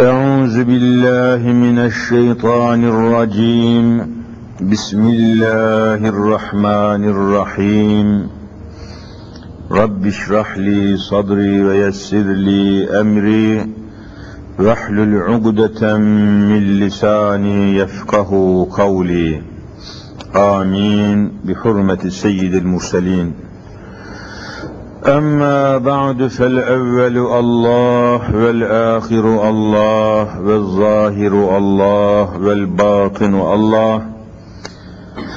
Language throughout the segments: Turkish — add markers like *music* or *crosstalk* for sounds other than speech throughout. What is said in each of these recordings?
أعوذ بالله من الشيطان الرجيم. بسم الله الرحمن الرحيم. رب اشرح لي صدري ويسر لي أمري. واحلل عقدة من لساني يفقه قولي. آمين. بحرمة سيد المرسلين. أما بعد فالأول الله والآخر الله والظاهر الله والباطن الله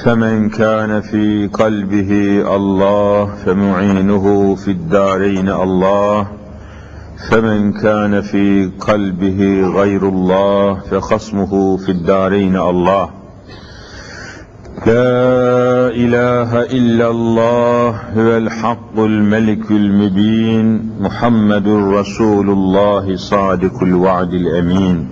فمن كان في قلبه الله فمعينه في الدارين الله فمن كان في قلبه غير الله فخصمه في الدارين الله لا إله إلا الله هو الحق الملك المبين محمد رسول الله صادق الوعد الأمين.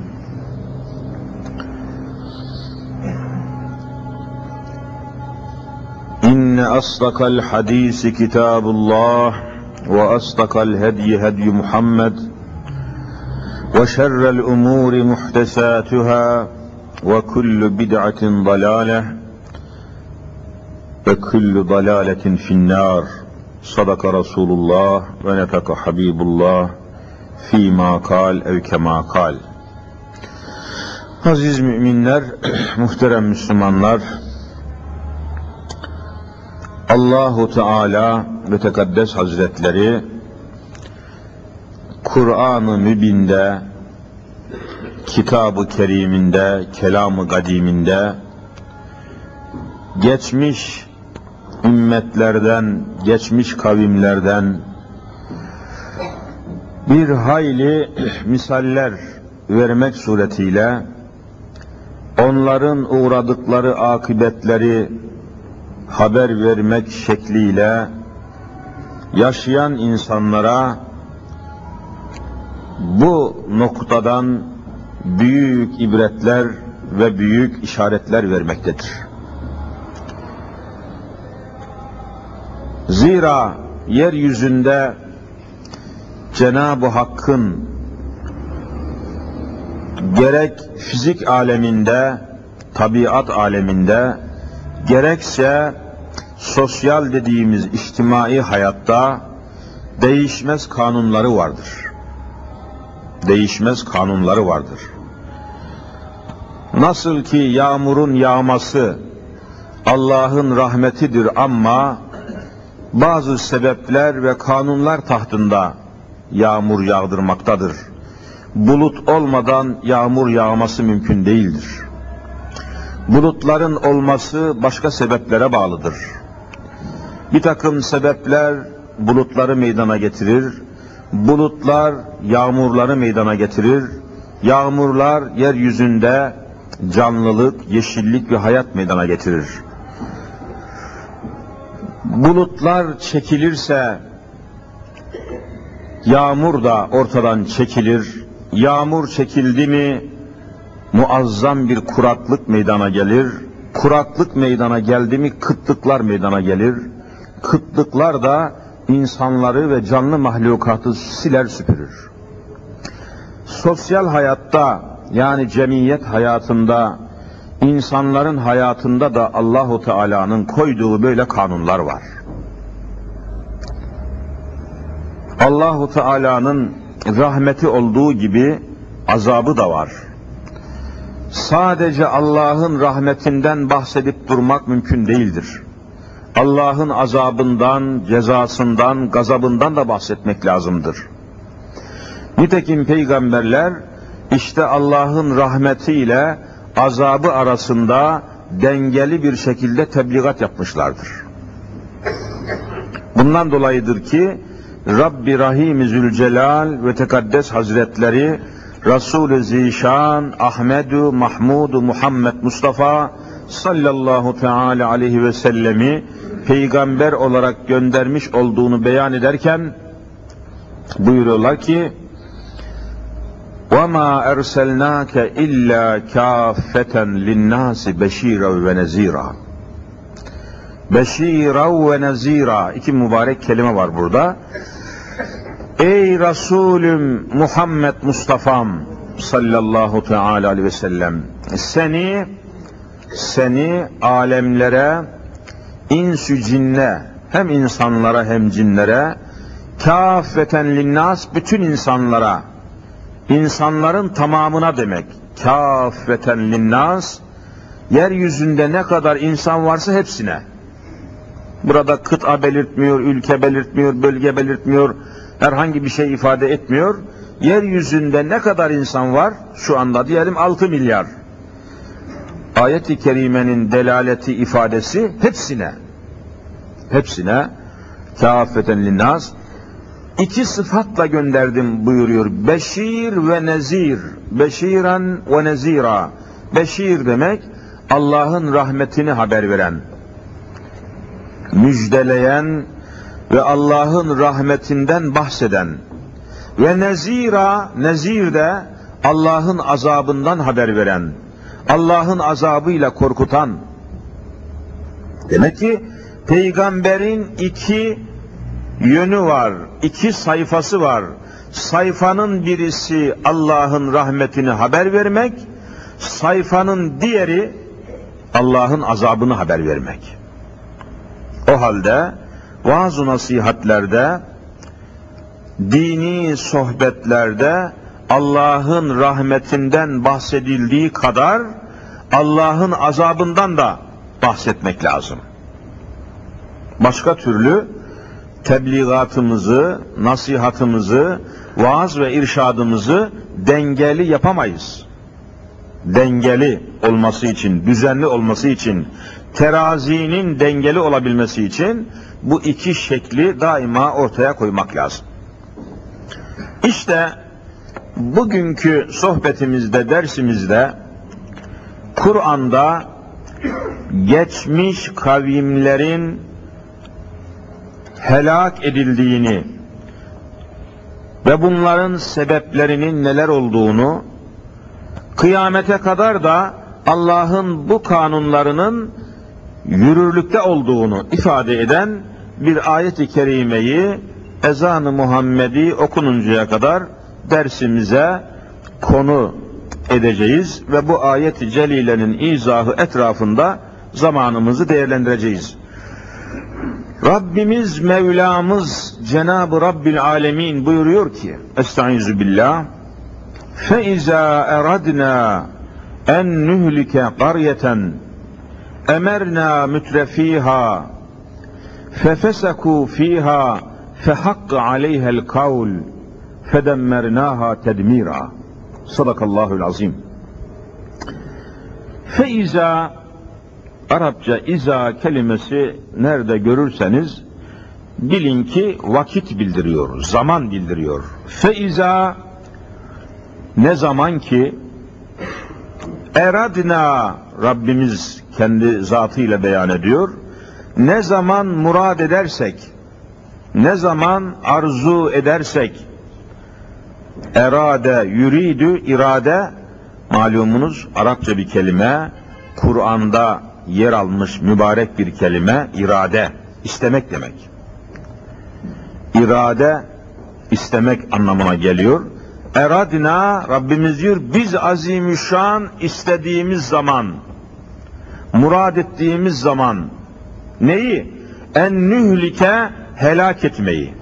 إن أصدق الحديث كتاب الله وأصدق الهدي هدي محمد وشر الأمور محدثاتها وكل بدعة ضلالة. Ve kullu dalaletin finnar. Sadaka Resulullah ve netaka Habibullah fîmâ kal ev kemâ kal. Aziz müminler, *clears throat* muhterem Müslümanlar, Allahu Teala ve Tekaddes Hazretleri Kur'an-ı Mübin'de, Kitab-ı Kerim'inde, Kelam-ı Kadim'inde geçmiş ümmetlerden, geçmiş kavimlerden bir hayli misaller vermek suretiyle onların uğradıkları akıbetleri haber vermek şekliyle yaşayan insanlara bu noktadan büyük ibretler ve büyük işaretler vermektedir. Zira yeryüzünde Cenab-ı Hakk'ın gerek fizik aleminde, tabiat aleminde, gerekse sosyal dediğimiz içtimai hayatta değişmez kanunları vardır. Değişmez kanunları vardır. Nasıl ki yağmurun yağması Allah'ın rahmetidir ama bazı sebepler ve kanunlar tahtında yağmur yağdırmaktadır. Bulut olmadan yağmur yağması mümkün değildir. Bulutların olması başka sebeplere bağlıdır. Bir takım sebepler bulutları meydana getirir, bulutlar yağmurları meydana getirir, yağmurlar yeryüzünde canlılık, yeşillik ve hayat meydana getirir bulutlar çekilirse yağmur da ortadan çekilir. Yağmur çekildi mi muazzam bir kuraklık meydana gelir. Kuraklık meydana geldi mi kıtlıklar meydana gelir. Kıtlıklar da insanları ve canlı mahlukatı siler süpürür. Sosyal hayatta yani cemiyet hayatında insanların hayatında da Allahu Teala'nın koyduğu böyle kanunlar var. Allahu Teala'nın rahmeti olduğu gibi azabı da var. Sadece Allah'ın rahmetinden bahsedip durmak mümkün değildir. Allah'ın azabından, cezasından, gazabından da bahsetmek lazımdır. Nitekim peygamberler işte Allah'ın rahmetiyle azabı arasında dengeli bir şekilde tebligat yapmışlardır. Bundan dolayıdır ki Rabbi Rahim Zülcelal ve Tekaddes Hazretleri Resul-i Zişan Ahmedu Mahmudu Muhammed Mustafa sallallahu teala aleyhi ve sellemi peygamber olarak göndermiş olduğunu beyan ederken buyuruyorlar ki وَمَا اَرْسَلْنَاكَ اِلَّا كَافَّةً لِلنَّاسِ بَش۪يرًا وَنَز۪يرًا Beşira ve nezira iki mübarek kelime var burada. Ey Resulüm Muhammed Mustafa'm sallallahu teala aleyhi ve sellem seni seni alemlere insü cinne hem insanlara hem cinlere kâffeten linnas bütün insanlara insanların tamamına demek kâffeten linnas yeryüzünde ne kadar insan varsa hepsine burada kıta belirtmiyor, ülke belirtmiyor, bölge belirtmiyor, herhangi bir şey ifade etmiyor. Yeryüzünde ne kadar insan var? Şu anda diyelim 6 milyar. Ayet-i kerimenin delaleti ifadesi hepsine. Hepsine kâfeten linnas iki sıfatla gönderdim buyuruyor. Beşir ve nezir. Beşiren ve nezira. Beşir demek Allah'ın rahmetini haber veren, müjdeleyen ve Allah'ın rahmetinden bahseden ve nezira, nezir de Allah'ın azabından haber veren, Allah'ın azabıyla korkutan. Demek ki peygamberin iki yönü var, iki sayfası var. Sayfanın birisi Allah'ın rahmetini haber vermek, sayfanın diğeri Allah'ın azabını haber vermek. O halde vaaz nasihatlerde, dini sohbetlerde Allah'ın rahmetinden bahsedildiği kadar Allah'ın azabından da bahsetmek lazım. Başka türlü tebliğatımızı, nasihatımızı, vaaz ve irşadımızı dengeli yapamayız. Dengeli olması için, düzenli olması için, terazinin dengeli olabilmesi için bu iki şekli daima ortaya koymak lazım. İşte bugünkü sohbetimizde, dersimizde Kur'an'da geçmiş kavimlerin helak edildiğini ve bunların sebeplerinin neler olduğunu, kıyamete kadar da Allah'ın bu kanunlarının yürürlükte olduğunu ifade eden bir ayet-i kerimeyi ezan-ı Muhammedi okununcaya kadar dersimize konu edeceğiz ve bu ayet-i celilenin izahı etrafında zamanımızı değerlendireceğiz. Rabbimiz Mevlamız Cenab-ı Rabbil Alemin buyuruyor ki Estaizu billah فَاِذَا اَرَدْنَا en nühlike qaryeten emerna mütrefiha fefeseku fiha fehakka aleyhel kavl fedemmernaha tedmira sadakallahul azim feiza Arapça iza kelimesi nerede görürseniz bilin ki vakit bildiriyor, zaman bildiriyor. Feiza ne zaman ki eradna Rabbimiz kendi zatıyla beyan ediyor. Ne zaman murad edersek, ne zaman arzu edersek, erade, yürüdü, irade, malumunuz Arapça bir kelime, Kur'an'da yer almış mübarek bir kelime, irade, istemek demek. İrade, istemek anlamına geliyor. Eradina, Rabbimiz diyor, biz azimüşşan istediğimiz zaman, murad ettiğimiz zaman neyi? En nühlike helak etmeyi.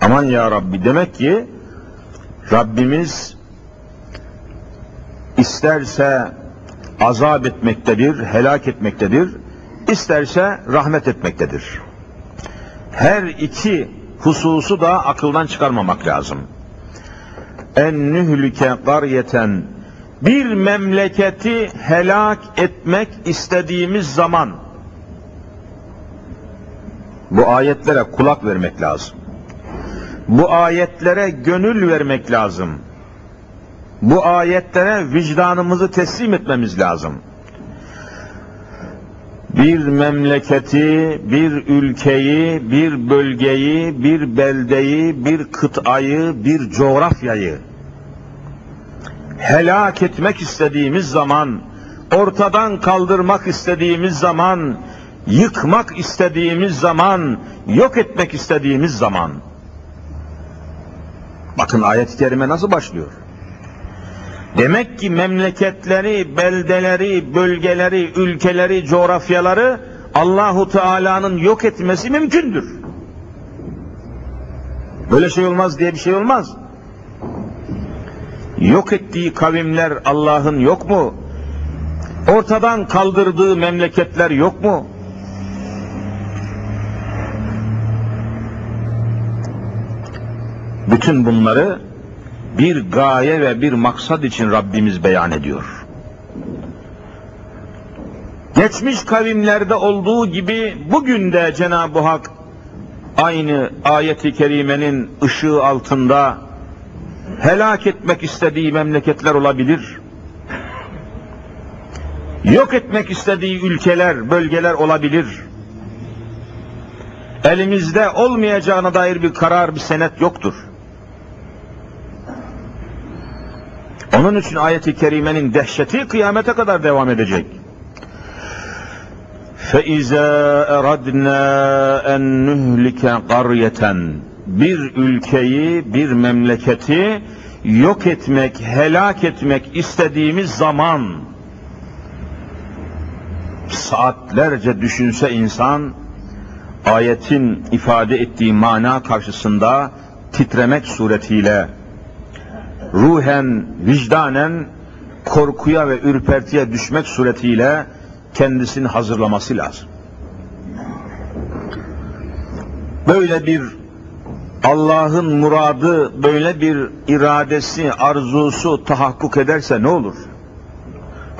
Aman ya Rabbi demek ki Rabbimiz isterse azap etmektedir, helak etmektedir, isterse rahmet etmektedir. Her iki hususu da akıldan çıkarmamak lazım. En nühlike qaryeten bir memleketi helak etmek istediğimiz zaman bu ayetlere kulak vermek lazım. Bu ayetlere gönül vermek lazım. Bu ayetlere vicdanımızı teslim etmemiz lazım. Bir memleketi, bir ülkeyi, bir bölgeyi, bir beldeyi, bir kıtayı, bir coğrafyayı helak etmek istediğimiz zaman, ortadan kaldırmak istediğimiz zaman, yıkmak istediğimiz zaman, yok etmek istediğimiz zaman. Bakın ayet-i kerime nasıl başlıyor? Demek ki memleketleri, beldeleri, bölgeleri, ülkeleri, coğrafyaları Allahu Teala'nın yok etmesi mümkündür. Böyle şey olmaz diye bir şey olmaz. Yok ettiği kavimler Allah'ın yok mu? Ortadan kaldırdığı memleketler yok mu? Bütün bunları bir gaye ve bir maksat için Rabbimiz beyan ediyor. Geçmiş kavimlerde olduğu gibi bugün de Cenab-ı Hak aynı ayeti kerimenin ışığı altında helak etmek istediği memleketler olabilir. Yok etmek istediği ülkeler, bölgeler olabilir. Elimizde olmayacağına dair bir karar, bir senet yoktur. Onun için ayeti kerimenin dehşeti kıyamete kadar devam edecek. فَاِذَا اَرَدْنَا اَنْ نُهْلِكَ قَرْيَةً Bir ülkeyi, bir memleketi yok etmek, helak etmek istediğimiz zaman saatlerce düşünse insan ayetin ifade ettiği mana karşısında titremek suretiyle ruhen, vicdanen korkuya ve ürpertiye düşmek suretiyle kendisini hazırlaması lazım. Böyle bir Allah'ın muradı, böyle bir iradesi, arzusu tahakkuk ederse ne olur?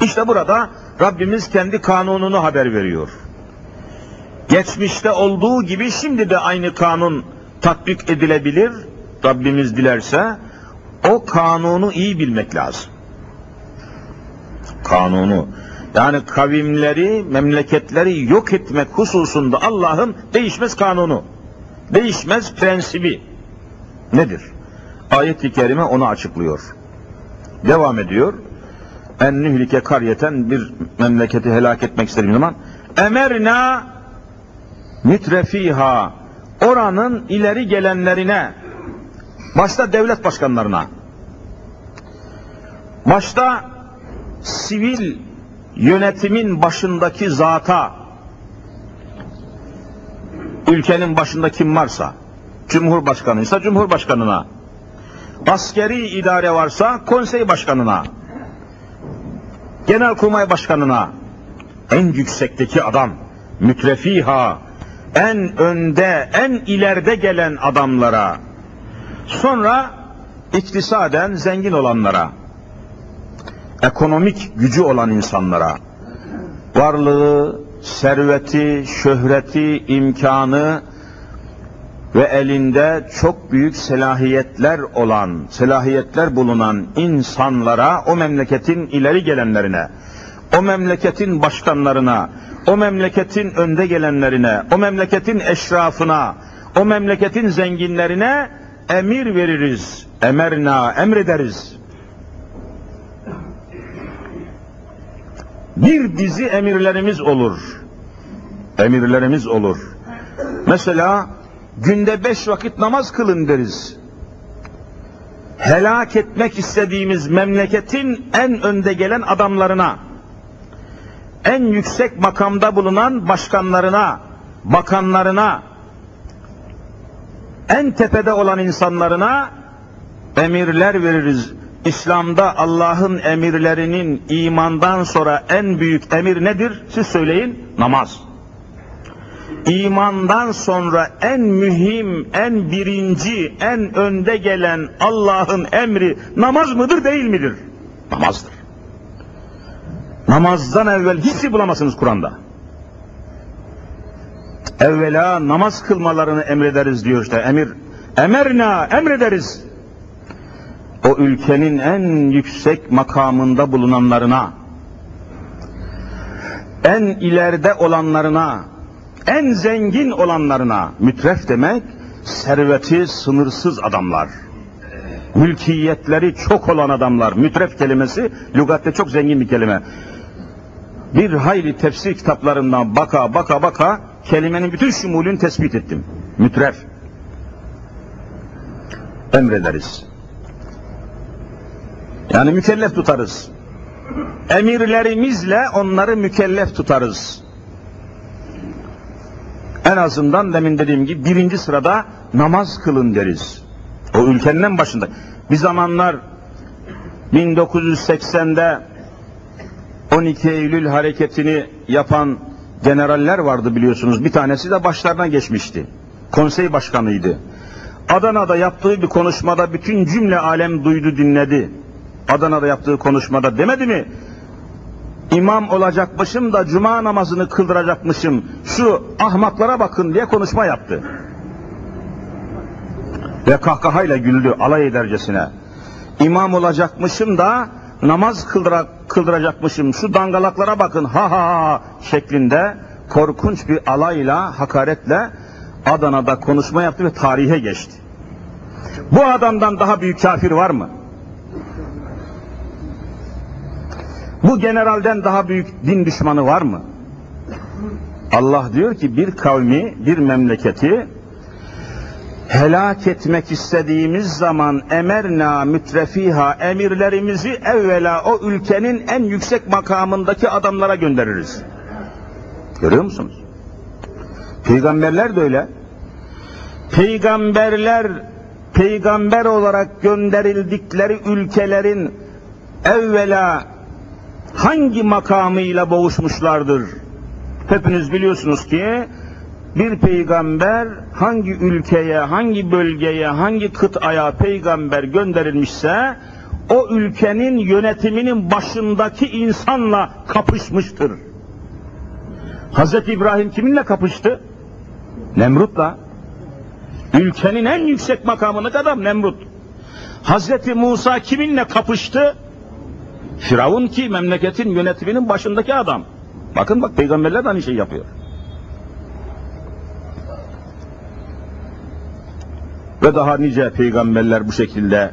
İşte burada Rabbimiz kendi kanununu haber veriyor. Geçmişte olduğu gibi şimdi de aynı kanun tatbik edilebilir. Rabbimiz dilerse o kanunu iyi bilmek lazım. Kanunu. Yani kavimleri, memleketleri yok etmek hususunda Allah'ın değişmez kanunu. Değişmez prensibi. Nedir? Ayet-i kerime onu açıklıyor. Devam ediyor. En nühlike karyeten bir memleketi helak etmek istediğim zaman emerna mitrefiha oranın ileri gelenlerine başta devlet başkanlarına. Başta sivil yönetimin başındaki zata. Ülkenin başında kim varsa. Cumhurbaşkanıysa Cumhurbaşkanına. Askeri idare varsa konsey başkanına. Genelkurmay başkanına. En yüksekteki adam mütrefiha en önde en ileride gelen adamlara sonra iktisaden zengin olanlara ekonomik gücü olan insanlara varlığı, serveti, şöhreti, imkanı ve elinde çok büyük selahiyetler olan, selahiyetler bulunan insanlara, o memleketin ileri gelenlerine, o memleketin başkanlarına, o memleketin önde gelenlerine, o memleketin eşrafına, o memleketin zenginlerine emir veririz. Emerna, emrederiz. bir dizi emirlerimiz olur. Emirlerimiz olur. Mesela günde beş vakit namaz kılın deriz. Helak etmek istediğimiz memleketin en önde gelen adamlarına, en yüksek makamda bulunan başkanlarına, bakanlarına, en tepede olan insanlarına emirler veririz İslam'da Allah'ın emirlerinin imandan sonra en büyük emir nedir? Siz söyleyin. Namaz. İmandan sonra en mühim, en birinci, en önde gelen Allah'ın emri namaz mıdır değil midir? Namazdır. Namazdan evvel hiç bulamazsınız Kur'an'da. Evvela namaz kılmalarını emrederiz diyor işte emir. Emerna emrederiz. o ülkenin en yüksek makamında bulunanlarına, en ileride olanlarına, en zengin olanlarına mütref demek, serveti sınırsız adamlar. Mülkiyetleri çok olan adamlar. Mütref kelimesi lügatte çok zengin bir kelime. Bir hayli tefsir kitaplarından baka baka baka kelimenin bütün şumulünü tespit ettim. Mütref. Emrederiz. Yani mükellef tutarız. Emirlerimizle onları mükellef tutarız. En azından demin dediğim gibi birinci sırada namaz kılın deriz. O ülkenin en başında. Bir zamanlar 1980'de 12 Eylül hareketini yapan generaller vardı biliyorsunuz. Bir tanesi de başlarına geçmişti. Konsey başkanıydı. Adana'da yaptığı bir konuşmada bütün cümle alem duydu dinledi. Adana'da yaptığı konuşmada demedi mi? İmam olacakmışım da cuma namazını kıldıracakmışım. Şu ahmaklara bakın diye konuşma yaptı. Ve kahkahayla güldü alay edercesine. İmam olacakmışım da namaz kıldıra, kıldıracakmışım. Şu dangalaklara bakın ha ha ha şeklinde korkunç bir alayla, hakaretle Adana'da konuşma yaptı ve tarihe geçti. Bu adamdan daha büyük kafir var mı? Bu generalden daha büyük din düşmanı var mı? Allah diyor ki bir kavmi, bir memleketi helak etmek istediğimiz zaman emerna mütrefiha emirlerimizi evvela o ülkenin en yüksek makamındaki adamlara göndeririz. Görüyor musunuz? Peygamberler de öyle. Peygamberler peygamber olarak gönderildikleri ülkelerin evvela hangi makamıyla boğuşmuşlardır? Hepiniz biliyorsunuz ki bir peygamber hangi ülkeye, hangi bölgeye, hangi kıtaya peygamber gönderilmişse o ülkenin yönetiminin başındaki insanla kapışmıştır. Hz. İbrahim kiminle kapıştı? Nemrut'la. Ülkenin en yüksek makamındaki adam Nemrut. Hz. Musa kiminle kapıştı? Firavun ki memleketin yönetiminin başındaki adam. Bakın bak peygamberler de aynı şey yapıyor. Ve daha nice peygamberler bu şekilde.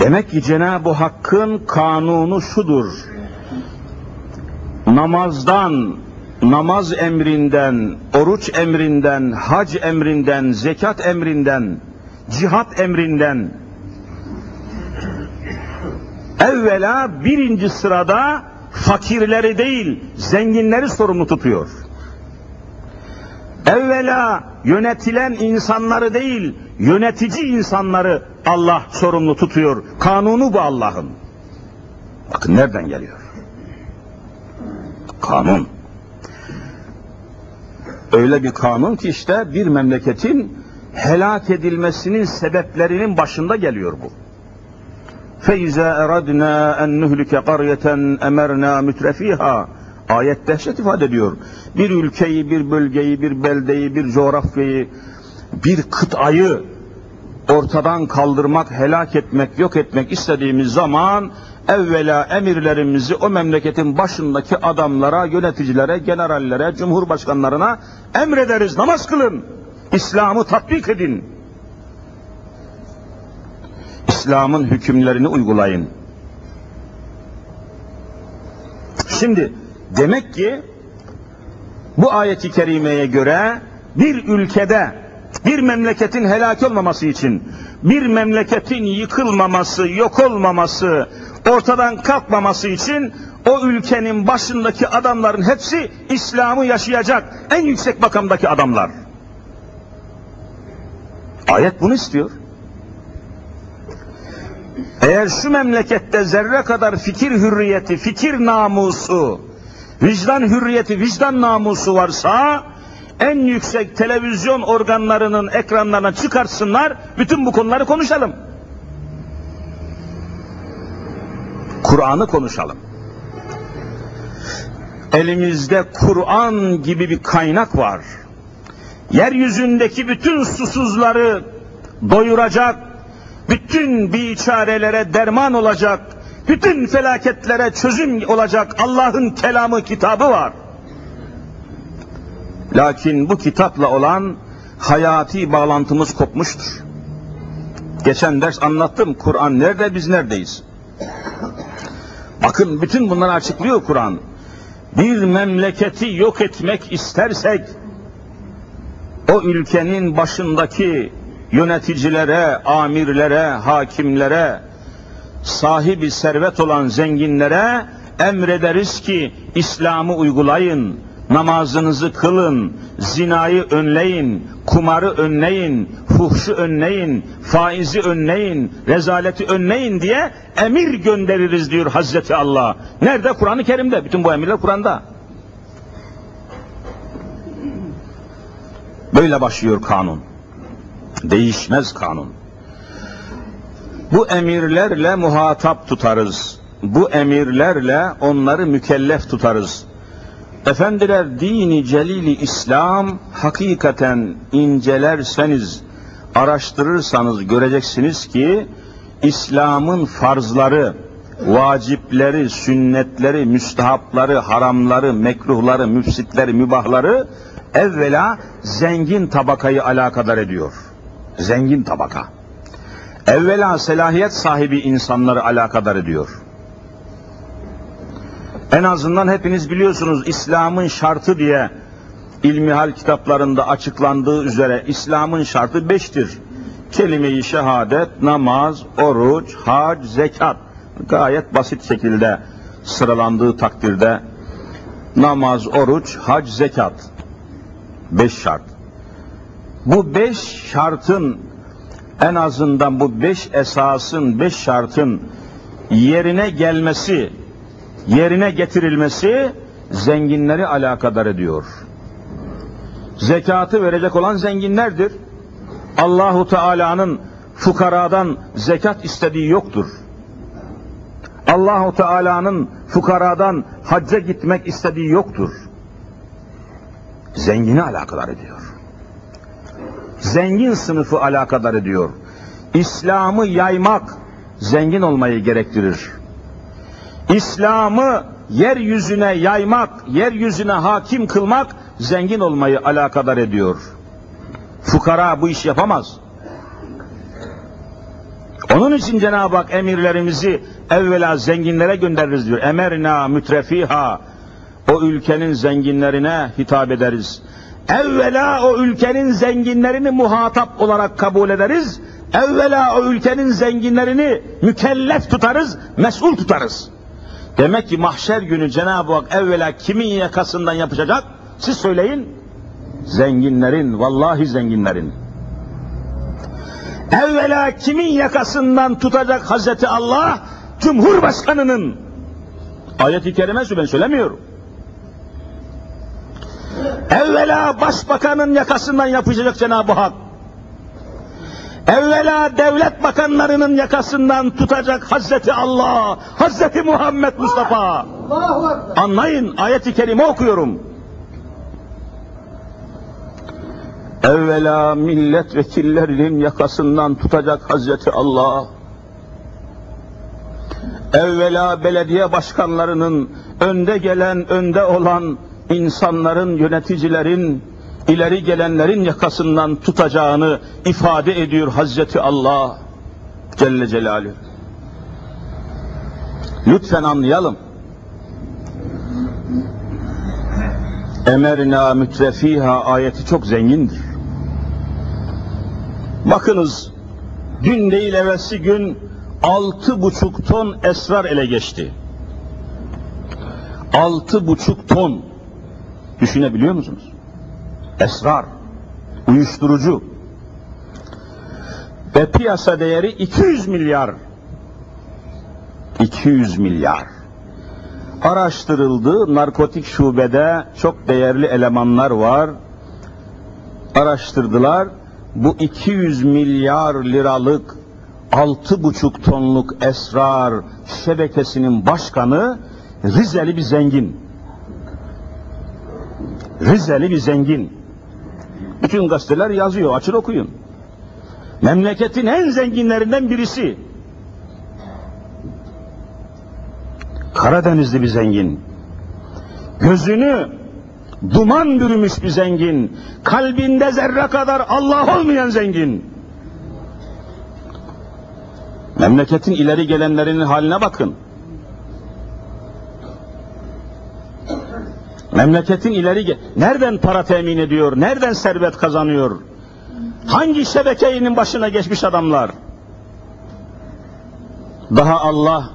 Demek ki Cenab-ı Hakk'ın kanunu şudur. Namazdan, namaz emrinden, oruç emrinden, hac emrinden, zekat emrinden, cihat emrinden, evvela birinci sırada fakirleri değil, zenginleri sorumlu tutuyor. Evvela yönetilen insanları değil, yönetici insanları Allah sorumlu tutuyor. Kanunu bu Allah'ın. Bakın nereden geliyor? Kanun. Öyle bir kanun ki işte bir memleketin helak edilmesinin sebeplerinin başında geliyor bu. فَاِذَا اَرَدْنَا اَنْ نُهْلِكَ قَرْيَةً اَمَرْنَا مُتْرَف۪يهَا Ayet dehşet ifade ediyor. Bir ülkeyi, bir bölgeyi, bir beldeyi, bir coğrafyayı, bir kıtayı ortadan kaldırmak, helak etmek, yok etmek istediğimiz zaman evvela emirlerimizi o memleketin başındaki adamlara, yöneticilere, generallere, cumhurbaşkanlarına emrederiz. Namaz kılın. İslam'ı tatbik edin. İslam'ın hükümlerini uygulayın. Şimdi demek ki bu ayeti kerimeye göre bir ülkede bir memleketin helak olmaması için, bir memleketin yıkılmaması, yok olmaması, ortadan kalkmaması için o ülkenin başındaki adamların hepsi İslam'ı yaşayacak en yüksek makamdaki adamlar. Ayet bunu istiyor. Eğer şu memlekette zerre kadar fikir hürriyeti, fikir namusu, vicdan hürriyeti, vicdan namusu varsa en yüksek televizyon organlarının ekranlarına çıkarsınlar, bütün bu konuları konuşalım. Kur'an'ı konuşalım. Elimizde Kur'an gibi bir kaynak var. Yeryüzündeki bütün susuzları doyuracak, bütün biçarelere derman olacak, bütün felaketlere çözüm olacak Allah'ın kelamı kitabı var. Lakin bu kitapla olan hayati bağlantımız kopmuştur. Geçen ders anlattım. Kur'an nerede biz neredeyiz? Bakın bütün bunları açıklıyor Kur'an. Bir memleketi yok etmek istersek o ülkenin başındaki yöneticilere, amirlere, hakimlere, sahibi servet olan zenginlere emrederiz ki İslam'ı uygulayın, namazınızı kılın, zinayı önleyin, kumarı önleyin, fuhşu önleyin, faizi önleyin, rezaleti önleyin diye emir göndeririz diyor Hazreti Allah. Nerede? Kur'an-ı Kerim'de. Bütün bu emirler Kur'an'da. Böyle başlıyor kanun. Değişmez kanun. Bu emirlerle muhatap tutarız. Bu emirlerle onları mükellef tutarız. Efendiler dini celili İslam hakikaten incelerseniz, araştırırsanız göreceksiniz ki İslam'ın farzları, vacipleri, sünnetleri, müstehapları, haramları, mekruhları, müfsitleri, mübahları evvela zengin tabakayı alakadar ediyor. Zengin tabaka. Evvela selahiyet sahibi insanları alakadar ediyor. En azından hepiniz biliyorsunuz İslam'ın şartı diye ilmihal kitaplarında açıklandığı üzere İslam'ın şartı beştir. Kelime-i şehadet, namaz, oruç, hac, zekat. Gayet basit şekilde sıralandığı takdirde namaz, oruç, hac, zekat. Beş şart. Bu beş şartın en azından bu beş esasın, beş şartın yerine gelmesi, yerine getirilmesi zenginleri alakadar ediyor. Zekatı verecek olan zenginlerdir. Allahu Teala'nın fukaradan zekat istediği yoktur. Allahu Teala'nın fukaradan hacca gitmek istediği yoktur. Zengini alakadar ediyor. Zengin sınıfı alakadar ediyor. İslam'ı yaymak zengin olmayı gerektirir. İslam'ı yeryüzüne yaymak, yeryüzüne hakim kılmak zengin olmayı alakadar ediyor. Fukara bu iş yapamaz. Onun için Cenab-ı Hak emirlerimizi evvela zenginlere göndeririz diyor. Emerna mütrefiha o ülkenin zenginlerine hitap ederiz. Evvela o ülkenin zenginlerini muhatap olarak kabul ederiz. Evvela o ülkenin zenginlerini mükellef tutarız, mesul tutarız. Demek ki mahşer günü Cenab-ı Hak evvela kimin yakasından yapacak? Siz söyleyin. Zenginlerin, vallahi zenginlerin. Evvela kimin yakasından tutacak Hazreti Allah? Cumhurbaşkanının. Ayet-i kerime ben söylemiyorum. Evvela başbakanın yakasından yapacak Cenab-ı Hak. Evvela devlet bakanlarının yakasından tutacak Hazreti Allah, Hazreti Muhammed Mustafa. Anlayın ayet-i kerime okuyorum. Evvela milletvekillerinin yakasından tutacak Hazreti Allah. Evvela belediye başkanlarının önde gelen, önde olan insanların, yöneticilerin, ileri gelenlerin yakasından tutacağını ifade ediyor Hazreti Allah Celle Celaluhu. Lütfen anlayalım. Emerna mütrefiha ayeti çok zengindir. Bakınız, dün değil evvelsi gün altı buçuk ton esrar ele geçti. Altı buçuk ton. Düşünebiliyor musunuz? Esrar, uyuşturucu. Ve piyasa değeri 200 milyar. 200 milyar. Araştırıldı, narkotik şubede çok değerli elemanlar var. Araştırdılar, bu 200 milyar liralık altı buçuk tonluk esrar şebekesinin başkanı Rizeli bir zengin. Rizeli bir zengin. Bütün gazeteler yazıyor, açın okuyun. Memleketin en zenginlerinden birisi. Karadenizli bir zengin. Gözünü duman bürümüş bir zengin. Kalbinde zerre kadar Allah olmayan zengin. Memleketin ileri gelenlerinin haline bakın. Memleketin ileri nereden para temin ediyor, nereden servet kazanıyor? Hangi şebekenin başına geçmiş adamlar? Daha Allah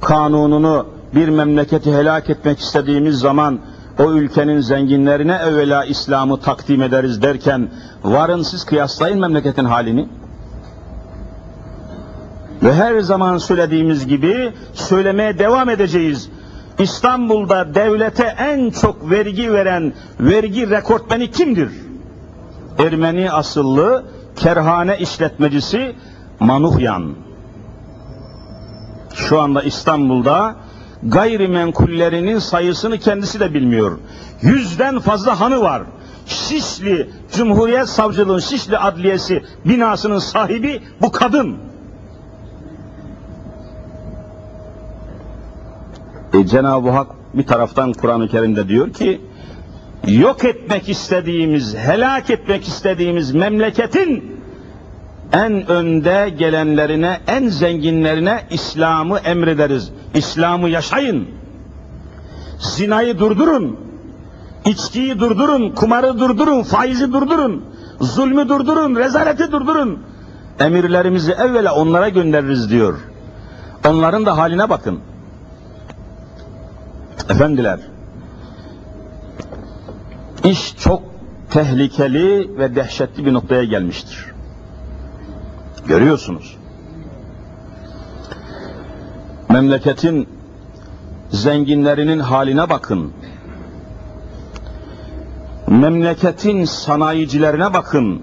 kanununu bir memleketi helak etmek istediğimiz zaman o ülkenin zenginlerine evvela İslam'ı takdim ederiz derken varın siz kıyaslayın memleketin halini. Ve her zaman söylediğimiz gibi söylemeye devam edeceğiz. İstanbul'da devlete en çok vergi veren vergi rekortmeni kimdir? Ermeni asıllı kerhane işletmecisi Manuhyan. Şu anda İstanbul'da gayrimenkullerinin sayısını kendisi de bilmiyor. Yüzden fazla hanı var. Şişli Cumhuriyet Savcılığı'nın Şişli Adliyesi binasının sahibi bu kadın. E, Cenab-ı Hak bir taraftan Kur'an-ı Kerim'de diyor ki yok etmek istediğimiz, helak etmek istediğimiz memleketin en önde gelenlerine, en zenginlerine İslam'ı emrederiz. İslam'ı yaşayın. Zinayı durdurun. İçkiyi durdurun, kumarı durdurun, faizi durdurun, zulmü durdurun, rezaleti durdurun. Emirlerimizi evvela onlara göndeririz diyor. Onların da haline bakın. Efendiler, iş çok tehlikeli ve dehşetli bir noktaya gelmiştir. Görüyorsunuz. Memleketin zenginlerinin haline bakın. Memleketin sanayicilerine bakın.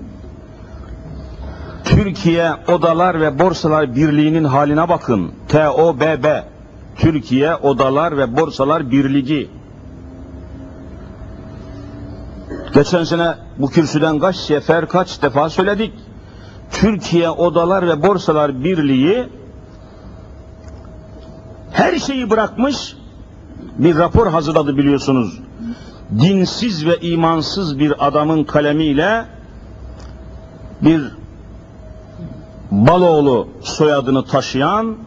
Türkiye Odalar ve Borsalar Birliği'nin haline bakın. TOBB. Türkiye Odalar ve Borsalar Birliği. Geçen sene bu kürsüden kaç sefer kaç defa söyledik. Türkiye Odalar ve Borsalar Birliği her şeyi bırakmış bir rapor hazırladı biliyorsunuz. Dinsiz ve imansız bir adamın kalemiyle bir Baloğlu soyadını taşıyan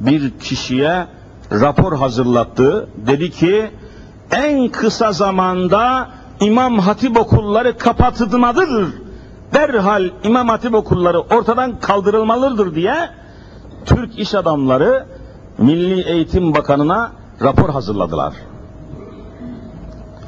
bir kişiye rapor hazırlattı. Dedi ki en kısa zamanda İmam Hatip okulları kapatılmalıdır. Derhal İmam Hatip okulları ortadan kaldırılmalıdır diye Türk iş adamları Milli Eğitim Bakanı'na rapor hazırladılar.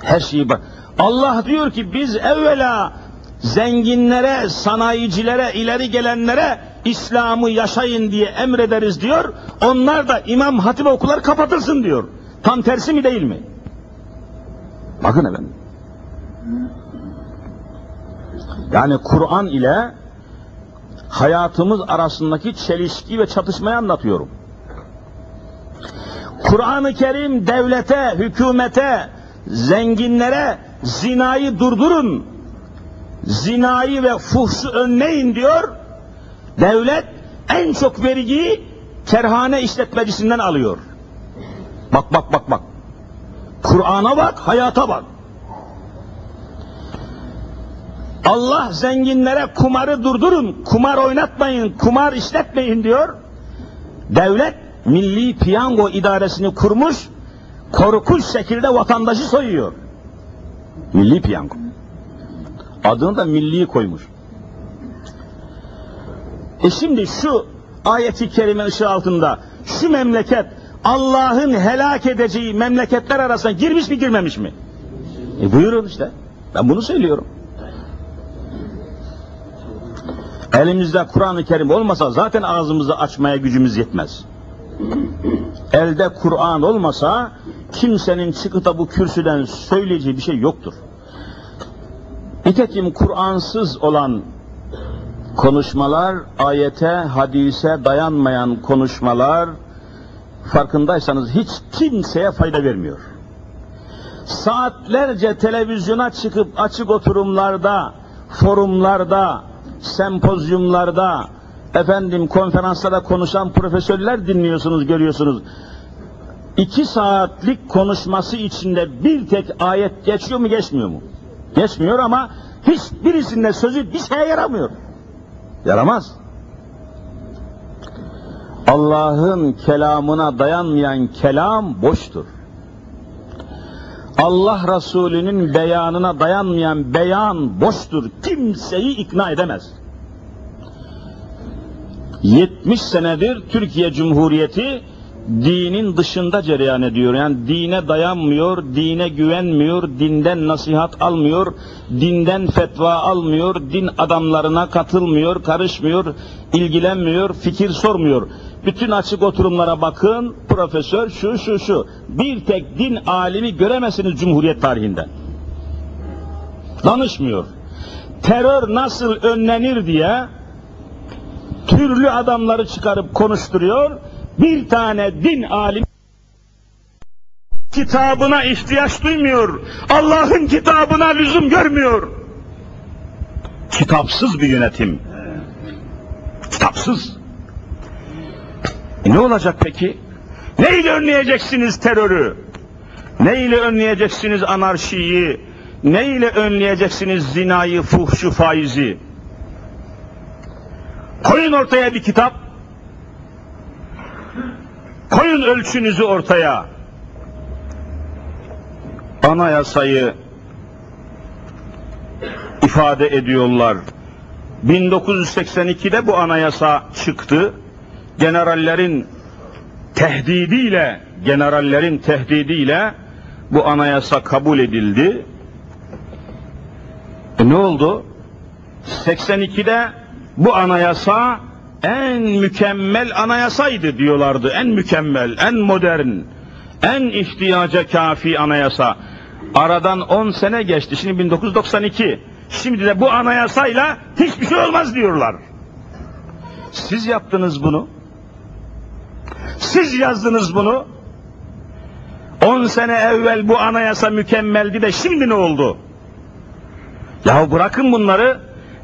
Her şeyi bak. Allah diyor ki biz evvela zenginlere, sanayicilere, ileri gelenlere İslam'ı yaşayın diye emrederiz diyor. Onlar da İmam Hatip okulları kapatılsın diyor. Tam tersi mi değil mi? Bakın efendim. Yani Kur'an ile hayatımız arasındaki çelişki ve çatışmayı anlatıyorum. Kur'an-ı Kerim devlete, hükümete, zenginlere zinayı durdurun, zinayı ve fuhşu önleyin diyor. Devlet en çok vergiyi kerhane işletmecisinden alıyor. Bak bak bak bak. Kur'an'a bak, hayata bak. Allah zenginlere kumarı durdurun, kumar oynatmayın, kumar işletmeyin diyor. Devlet Milli Piyango İdaresini kurmuş, korkunç şekilde vatandaşı soyuyor. Milli Piyango. Adını da milli koymuş. E şimdi şu ayeti kerime ışığı altında şu memleket Allah'ın helak edeceği memleketler arasına girmiş mi girmemiş mi? E buyurun işte. Ben bunu söylüyorum. Elimizde Kur'an-ı Kerim olmasa zaten ağzımızı açmaya gücümüz yetmez. Elde Kur'an olmasa kimsenin çıkıp da bu kürsüden söyleyeceği bir şey yoktur. Nitekim Kur'ansız olan konuşmalar, ayete, hadise dayanmayan konuşmalar, farkındaysanız hiç kimseye fayda vermiyor. Saatlerce televizyona çıkıp açık oturumlarda, forumlarda, sempozyumlarda, efendim konferanslarda konuşan profesörler dinliyorsunuz, görüyorsunuz. İki saatlik konuşması içinde bir tek ayet geçiyor mu geçmiyor mu? Geçmiyor ama hiçbirisinde sözü bir şeye yaramıyor. Yaramaz. Allah'ın kelamına dayanmayan kelam boştur. Allah Resulü'nün beyanına dayanmayan beyan boştur. Kimseyi ikna edemez. 70 senedir Türkiye Cumhuriyeti dinin dışında cereyan ediyor. Yani dine dayanmıyor, dine güvenmiyor, dinden nasihat almıyor, dinden fetva almıyor, din adamlarına katılmıyor, karışmıyor, ilgilenmiyor, fikir sormuyor. Bütün açık oturumlara bakın, profesör şu şu şu. Bir tek din alimi göremezsiniz Cumhuriyet tarihinde. Danışmıyor. Terör nasıl önlenir diye türlü adamları çıkarıp konuşturuyor. Bir tane din alimi kitabına ihtiyaç duymuyor. Allah'ın kitabına lüzum görmüyor. Kitapsız bir yönetim. Kitapsız. E ne olacak peki? Neyle önleyeceksiniz terörü? Neyle önleyeceksiniz anarşiyi? Neyle önleyeceksiniz zinayı, fuhşu, faizi? Koyun ortaya bir kitap. Koyun ölçünüzü ortaya. Anayasayı ifade ediyorlar. 1982'de bu anayasa çıktı. Generallerin tehdidiyle, generallerin tehdidiyle bu anayasa kabul edildi. E ne oldu? 82'de bu anayasa en mükemmel anayasaydı diyorlardı. En mükemmel, en modern, en ihtiyaca kafi anayasa. Aradan 10 sene geçti. Şimdi 1992. Şimdi de bu anayasayla hiçbir şey olmaz diyorlar. Siz yaptınız bunu. Siz yazdınız bunu. 10 sene evvel bu anayasa mükemmeldi de şimdi ne oldu? Ya bırakın bunları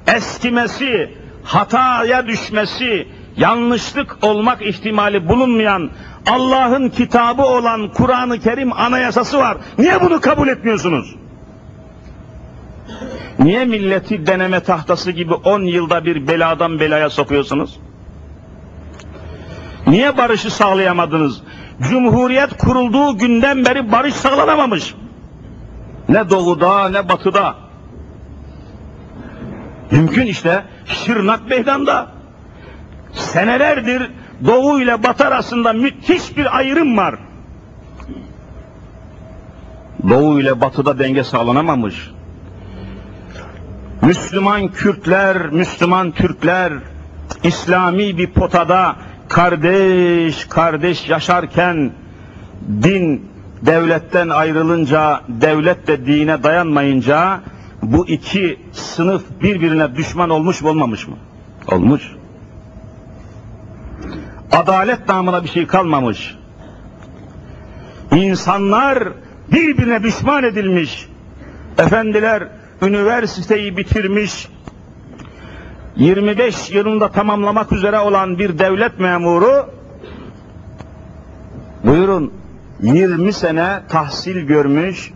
eskimesi, hataya düşmesi, yanlışlık olmak ihtimali bulunmayan Allah'ın kitabı olan Kur'an-ı Kerim anayasası var. Niye bunu kabul etmiyorsunuz? Niye milleti deneme tahtası gibi 10 yılda bir beladan belaya sokuyorsunuz? Niye barışı sağlayamadınız? Cumhuriyet kurulduğu günden beri barış sağlanamamış. Ne doğuda ne batıda. Mümkün işte Şırnak meydanda. Senelerdir doğu ile batı arasında müthiş bir ayrım var. Doğu ile batıda denge sağlanamamış. Müslüman Kürtler, Müslüman Türkler İslami bir potada kardeş kardeş yaşarken din devletten ayrılınca, devlet de dine dayanmayınca bu iki sınıf birbirine düşman olmuş mu olmamış mı? Olmuş. Adalet namına bir şey kalmamış. İnsanlar birbirine düşman edilmiş. Efendiler üniversiteyi bitirmiş, 25 yılında tamamlamak üzere olan bir devlet memuru buyurun 20 sene tahsil görmüş,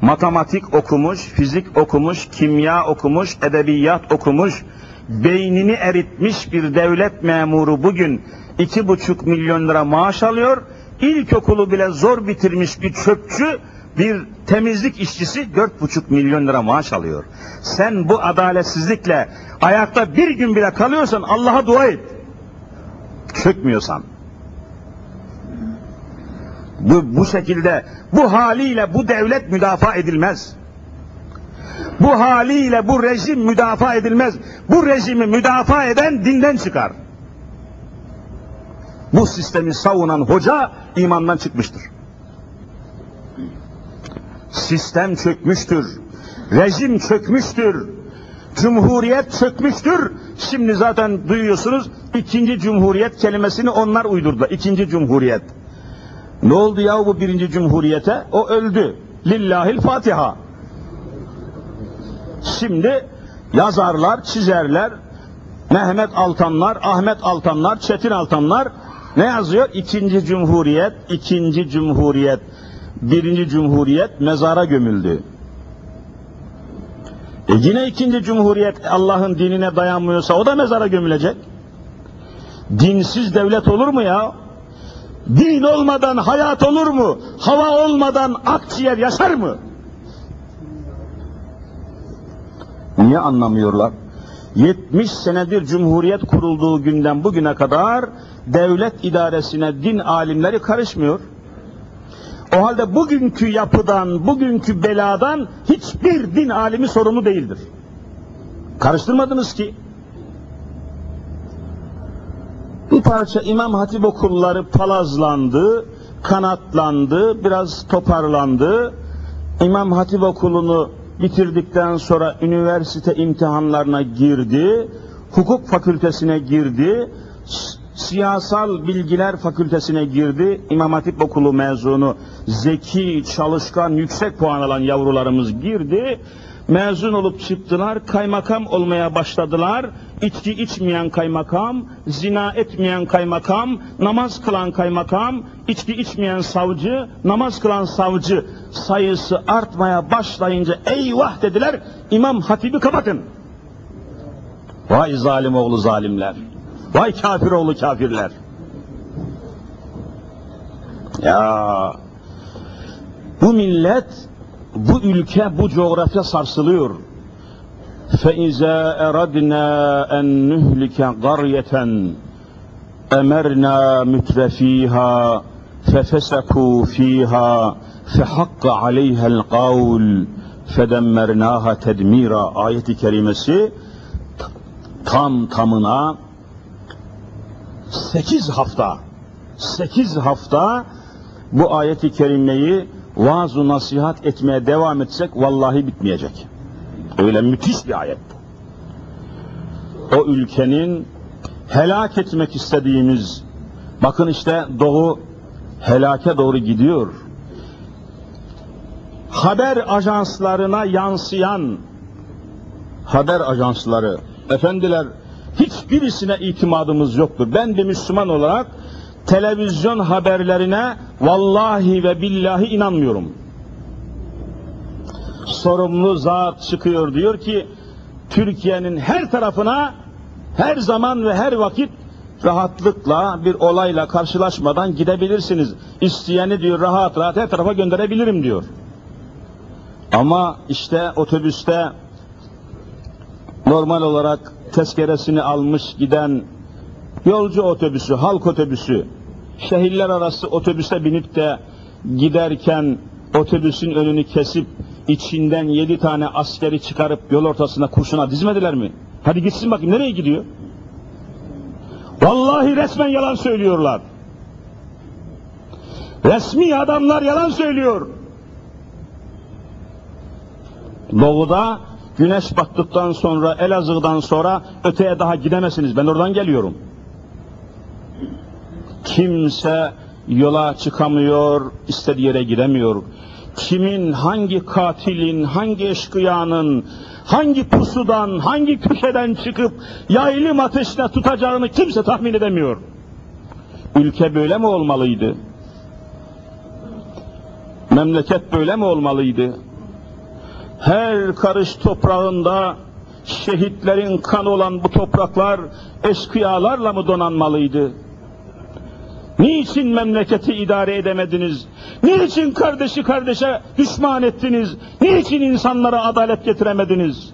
matematik okumuş, fizik okumuş, kimya okumuş, edebiyat okumuş, beynini eritmiş bir devlet memuru bugün iki buçuk milyon lira maaş alıyor. İlkokulu bile zor bitirmiş bir çöpçü, bir temizlik işçisi dört buçuk milyon lira maaş alıyor. Sen bu adaletsizlikle ayakta bir gün bile kalıyorsan Allah'a dua et. Çökmüyorsan. Bu, bu şekilde, bu haliyle bu devlet müdafaa edilmez. Bu haliyle bu rejim müdafaa edilmez. Bu rejimi müdafaa eden dinden çıkar. Bu sistemi savunan hoca imandan çıkmıştır. Sistem çökmüştür. Rejim çökmüştür. Cumhuriyet çökmüştür. Şimdi zaten duyuyorsunuz ikinci cumhuriyet kelimesini onlar uydurdu. İkinci cumhuriyet. Ne oldu ya bu birinci cumhuriyete? O öldü. Lillahil Fatiha. Şimdi yazarlar, çizerler, Mehmet Altanlar, Ahmet Altanlar, Çetin Altanlar ne yazıyor? İkinci Cumhuriyet, ikinci Cumhuriyet, birinci Cumhuriyet mezara gömüldü. E yine ikinci Cumhuriyet Allah'ın dinine dayanmıyorsa o da mezara gömülecek. Dinsiz devlet olur mu ya? Din olmadan hayat olur mu? Hava olmadan akciğer yaşar mı? Niye anlamıyorlar? 70 senedir cumhuriyet kurulduğu günden bugüne kadar devlet idaresine din alimleri karışmıyor. O halde bugünkü yapıdan, bugünkü beladan hiçbir din alimi sorumlu değildir. Karıştırmadınız ki. Bir parça İmam Hatip okulları palazlandı, kanatlandı, biraz toparlandı. İmam Hatip okulunu bitirdikten sonra üniversite imtihanlarına girdi, hukuk fakültesine girdi, siyasal bilgiler fakültesine girdi. İmam Hatip okulu mezunu, zeki, çalışkan, yüksek puan alan yavrularımız girdi. Mezun olup çıktılar, kaymakam olmaya başladılar. İçki içmeyen kaymakam, zina etmeyen kaymakam, namaz kılan kaymakam, içki içmeyen savcı, namaz kılan savcı sayısı artmaya başlayınca eyvah dediler, İmam Hatip'i kapatın. Vay zalim oğlu zalimler. Vay kafir oğlu kafirler. Ya bu millet, bu ülke, bu coğrafya sarsılıyor. فَاِذَا اَرَدْنَا اَنْ نُهْلِكَ قَرْيَةً اَمَرْنَا مُتْرَف۪يهَا فَفَسَقُوا ف۪يهَا فَحَقَّ عَلَيْهَا الْقَوْلِ فَدَمَّرْنَاهَا تَدْم۪يرًا Ayet-i kerimesi tam tamına 8 hafta 8 hafta bu ayeti kerimeyi vaaz nasihat etmeye devam etsek vallahi bitmeyecek. Öyle müthiş bir ayet bu. O ülkenin helak etmek istediğimiz bakın işte doğu helake doğru gidiyor. Haber ajanslarına yansıyan haber ajansları efendiler hiçbirisine itimadımız yoktur. Ben bir Müslüman olarak televizyon haberlerine vallahi ve billahi inanmıyorum. Sorumlu zat çıkıyor diyor ki Türkiye'nin her tarafına her zaman ve her vakit rahatlıkla bir olayla karşılaşmadan gidebilirsiniz. İsteyeni diyor rahat rahat her tarafa gönderebilirim diyor. Ama işte otobüste normal olarak tezkeresini almış giden yolcu otobüsü, halk otobüsü, şehirler arası otobüse binip de giderken otobüsün önünü kesip içinden yedi tane askeri çıkarıp yol ortasına kurşuna dizmediler mi? Hadi gitsin bakayım nereye gidiyor? Vallahi resmen yalan söylüyorlar. Resmi adamlar yalan söylüyor. Doğuda güneş battıktan sonra Elazığ'dan sonra öteye daha gidemezsiniz. Ben oradan geliyorum. Kimse yola çıkamıyor, istediği yere gidemiyor. Kimin, hangi katilin, hangi eşkıyanın, hangi pusudan, hangi köşeden çıkıp yaylım ateşine tutacağını kimse tahmin edemiyor. Ülke böyle mi olmalıydı? Memleket böyle mi olmalıydı? Her karış toprağında şehitlerin kanı olan bu topraklar eşkıyalarla mı donanmalıydı? Niçin memleketi idare edemediniz? Niçin kardeşi kardeşe düşman ettiniz? Niçin insanlara adalet getiremediniz?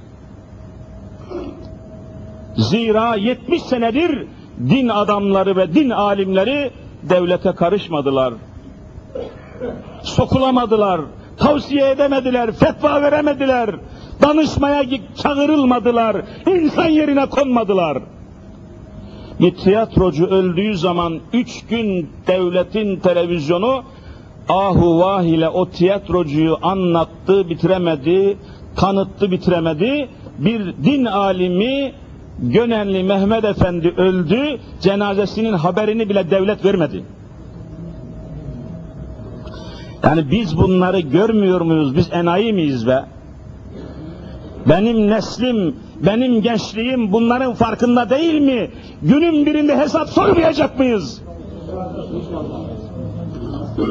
Zira 70 senedir din adamları ve din alimleri devlete karışmadılar. Sokulamadılar, tavsiye edemediler, fetva veremediler, danışmaya çağırılmadılar, insan yerine konmadılar. Bir tiyatrocu öldüğü zaman üç gün devletin televizyonu ahu vah ile o tiyatrocuyu anlattı, bitiremedi, tanıttı, bitiremedi. Bir din alimi Gönenli Mehmet Efendi öldü, cenazesinin haberini bile devlet vermedi. Yani biz bunları görmüyor muyuz? Biz enayi miyiz be? Benim neslim benim gençliğim bunların farkında değil mi? Günün birinde hesap sormayacak mıyız?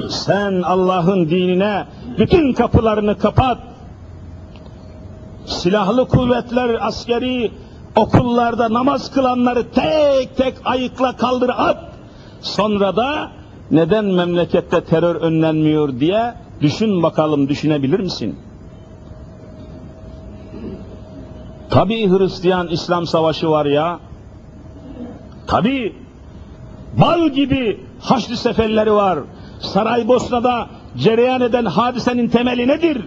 Sen Allah'ın dinine bütün kapılarını kapat. Silahlı kuvvetler, askeri okullarda namaz kılanları tek tek ayıkla kaldır at. Sonra da neden memlekette terör önlenmiyor diye düşün bakalım düşünebilir misin? Tabii Hristiyan İslam savaşı var ya. Tabii bal gibi Haçlı seferleri var. Saraybosna'da cereyan eden hadisenin temeli nedir?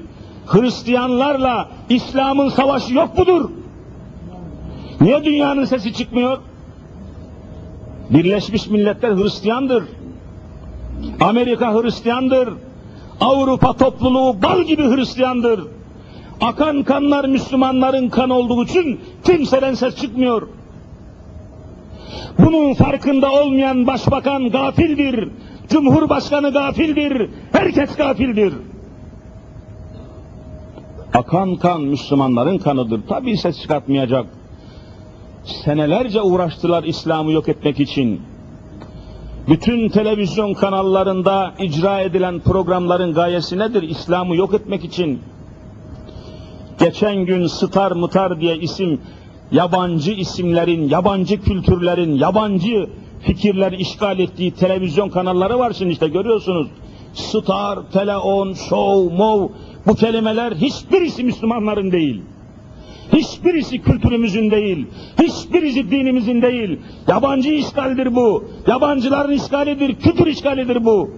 Hristiyanlarla İslam'ın savaşı yok mudur? Niye dünyanın sesi çıkmıyor? Birleşmiş Milletler Hristiyandır. Amerika Hristiyandır. Avrupa topluluğu bal gibi Hristiyandır. Akan kanlar Müslümanların kan olduğu için kimseden ses çıkmıyor. Bunun farkında olmayan başbakan gafildir. Cumhurbaşkanı gafildir. Herkes gafildir. Akan kan Müslümanların kanıdır. Tabii ses çıkartmayacak. Senelerce uğraştılar İslam'ı yok etmek için. Bütün televizyon kanallarında icra edilen programların gayesi nedir? İslam'ı yok etmek için. Geçen gün Star Mutar diye isim, yabancı isimlerin, yabancı kültürlerin, yabancı fikirler işgal ettiği televizyon kanalları var şimdi işte görüyorsunuz. Star, Teleon, Show, Mov bu kelimeler hiçbirisi Müslümanların değil. Hiçbirisi kültürümüzün değil, hiçbirisi dinimizin değil. Yabancı işgaldir bu, yabancıların işgalidir, kültür işgalidir bu.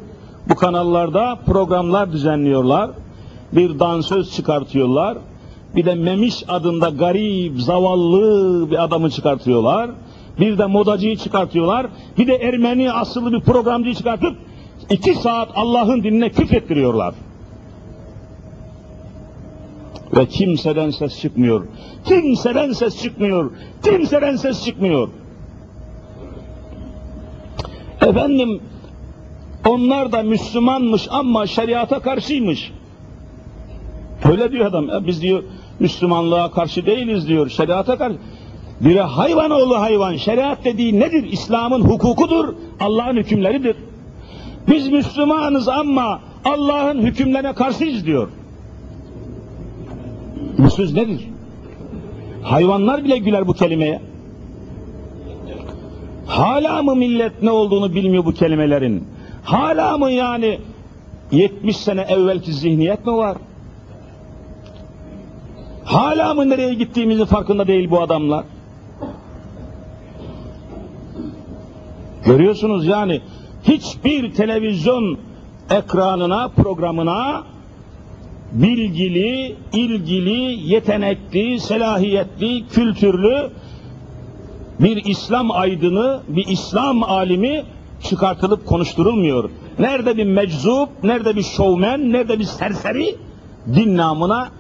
Bu kanallarda programlar düzenliyorlar, bir dansöz çıkartıyorlar, bir de Memiş adında garip, zavallı bir adamı çıkartıyorlar, bir de modacıyı çıkartıyorlar, bir de Ermeni asıllı bir programcıyı çıkartıp iki saat Allah'ın dinine küfrettiriyorlar. Ve kimseden ses çıkmıyor. Kimseden ses çıkmıyor. Kimseden ses çıkmıyor. Efendim onlar da Müslümanmış ama şeriata karşıymış. Öyle diyor adam. Ya biz diyor Müslümanlığa karşı değiliz diyor. Şeriata karşı. Biri hayvan oğlu hayvan. Şeriat dediği nedir? İslam'ın hukukudur. Allah'ın hükümleridir. Biz Müslümanız ama Allah'ın hükümlerine karşıyız diyor. Bu söz nedir? Hayvanlar bile güler bu kelimeye. Hala mı millet ne olduğunu bilmiyor bu kelimelerin? Hala mı yani 70 sene evvelki zihniyet mi var? Hala mı nereye gittiğimizin farkında değil bu adamlar? Görüyorsunuz yani hiçbir televizyon ekranına, programına bilgili, ilgili, yetenekli, selahiyetli, kültürlü bir İslam aydını, bir İslam alimi çıkartılıp konuşturulmuyor. Nerede bir meczup, nerede bir şovmen, nerede bir serseri din namına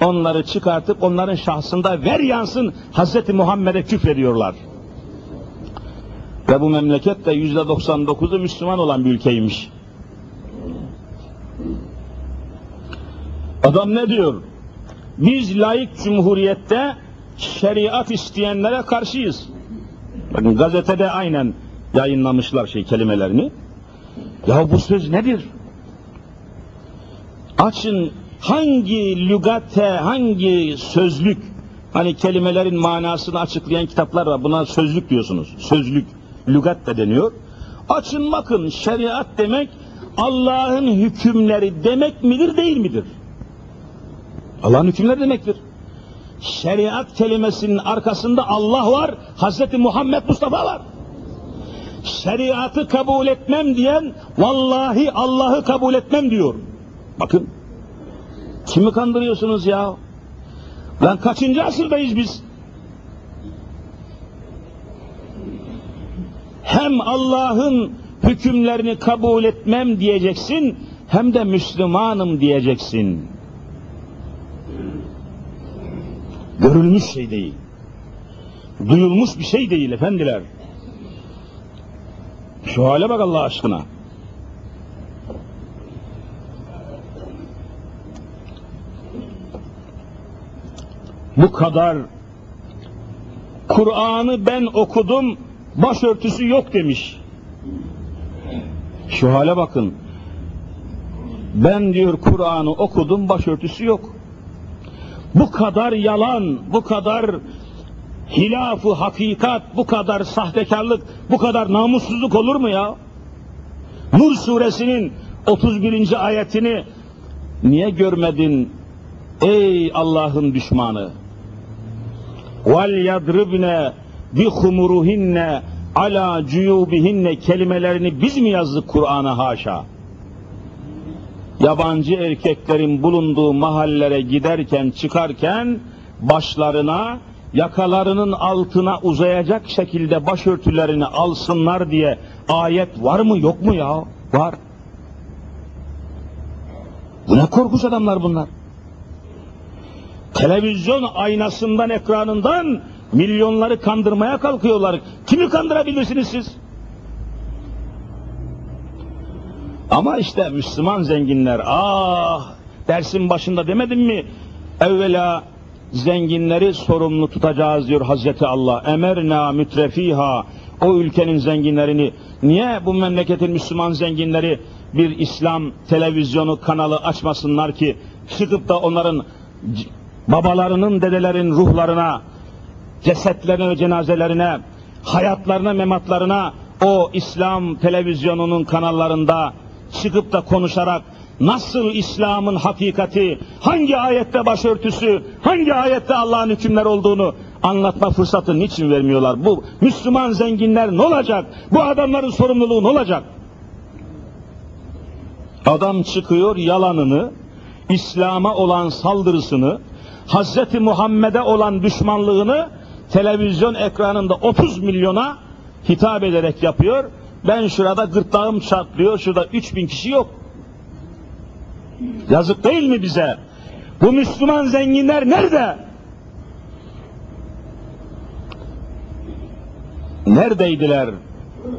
onları çıkartıp onların şahsında ver yansın Hazreti Muhammed'e küfrediyorlar. Ve bu memleket de yüzde 99'u Müslüman olan bir ülkeymiş. Adam ne diyor? Biz layık cumhuriyette şeriat isteyenlere karşıyız. Bakın gazetede aynen yayınlamışlar şey kelimelerini. Ya bu söz nedir? Açın hangi lügate, hangi sözlük, hani kelimelerin manasını açıklayan kitaplar var. Buna sözlük diyorsunuz. Sözlük, lügat da deniyor. Açın bakın şeriat demek Allah'ın hükümleri demek midir değil midir? Allah'ın hükümleri demektir. Şeriat kelimesinin arkasında Allah var, Hazreti Muhammed Mustafa var. Şeriatı kabul etmem diyen, vallahi Allah'ı kabul etmem diyor. Bakın, kimi kandırıyorsunuz ya? Lan kaçıncı asırdayız biz? Hem Allah'ın hükümlerini kabul etmem diyeceksin, hem de Müslümanım diyeceksin. görülmüş şey değil. Duyulmuş bir şey değil efendiler. Şu hale bak Allah aşkına. Bu kadar Kur'an'ı ben okudum, başörtüsü yok demiş. Şu hale bakın. Ben diyor Kur'an'ı okudum, başörtüsü yok. Bu kadar yalan, bu kadar hilafı hakikat, bu kadar sahtekarlık, bu kadar namussuzluk olur mu ya? Nur suresinin 31. ayetini niye görmedin ey Allah'ın düşmanı? Vel yadribne bi humuruhinne ala cuyubihinne kelimelerini biz mi yazdık Kur'an'a haşa? Yabancı erkeklerin bulunduğu mahallere giderken çıkarken başlarına yakalarının altına uzayacak şekilde başörtülerini alsınlar diye ayet var mı yok mu ya? Var. Bu ne korkunç adamlar bunlar. Televizyon aynasından, ekranından milyonları kandırmaya kalkıyorlar. Kimi kandırabilirsiniz siz? Ama işte Müslüman zenginler, ah dersin başında demedim mi? Evvela zenginleri sorumlu tutacağız diyor Hazreti Allah. Emerna mütrefiha o ülkenin zenginlerini niye bu memleketin Müslüman zenginleri bir İslam televizyonu kanalı açmasınlar ki çıkıp da onların babalarının dedelerin ruhlarına cesetlerine ve cenazelerine hayatlarına mematlarına o İslam televizyonunun kanallarında çıkıp da konuşarak nasıl İslam'ın hakikati, hangi ayette başörtüsü, hangi ayette Allah'ın hükümler olduğunu anlatma fırsatı niçin vermiyorlar? Bu Müslüman zenginler ne olacak? Bu adamların sorumluluğu ne olacak? Adam çıkıyor yalanını, İslam'a olan saldırısını, Hazreti Muhammed'e olan düşmanlığını televizyon ekranında 30 milyona hitap ederek yapıyor. Ben şurada gırtlağım çatlıyor, şurada 3000 kişi yok. Yazık değil mi bize? Bu Müslüman zenginler nerede? Neredeydiler?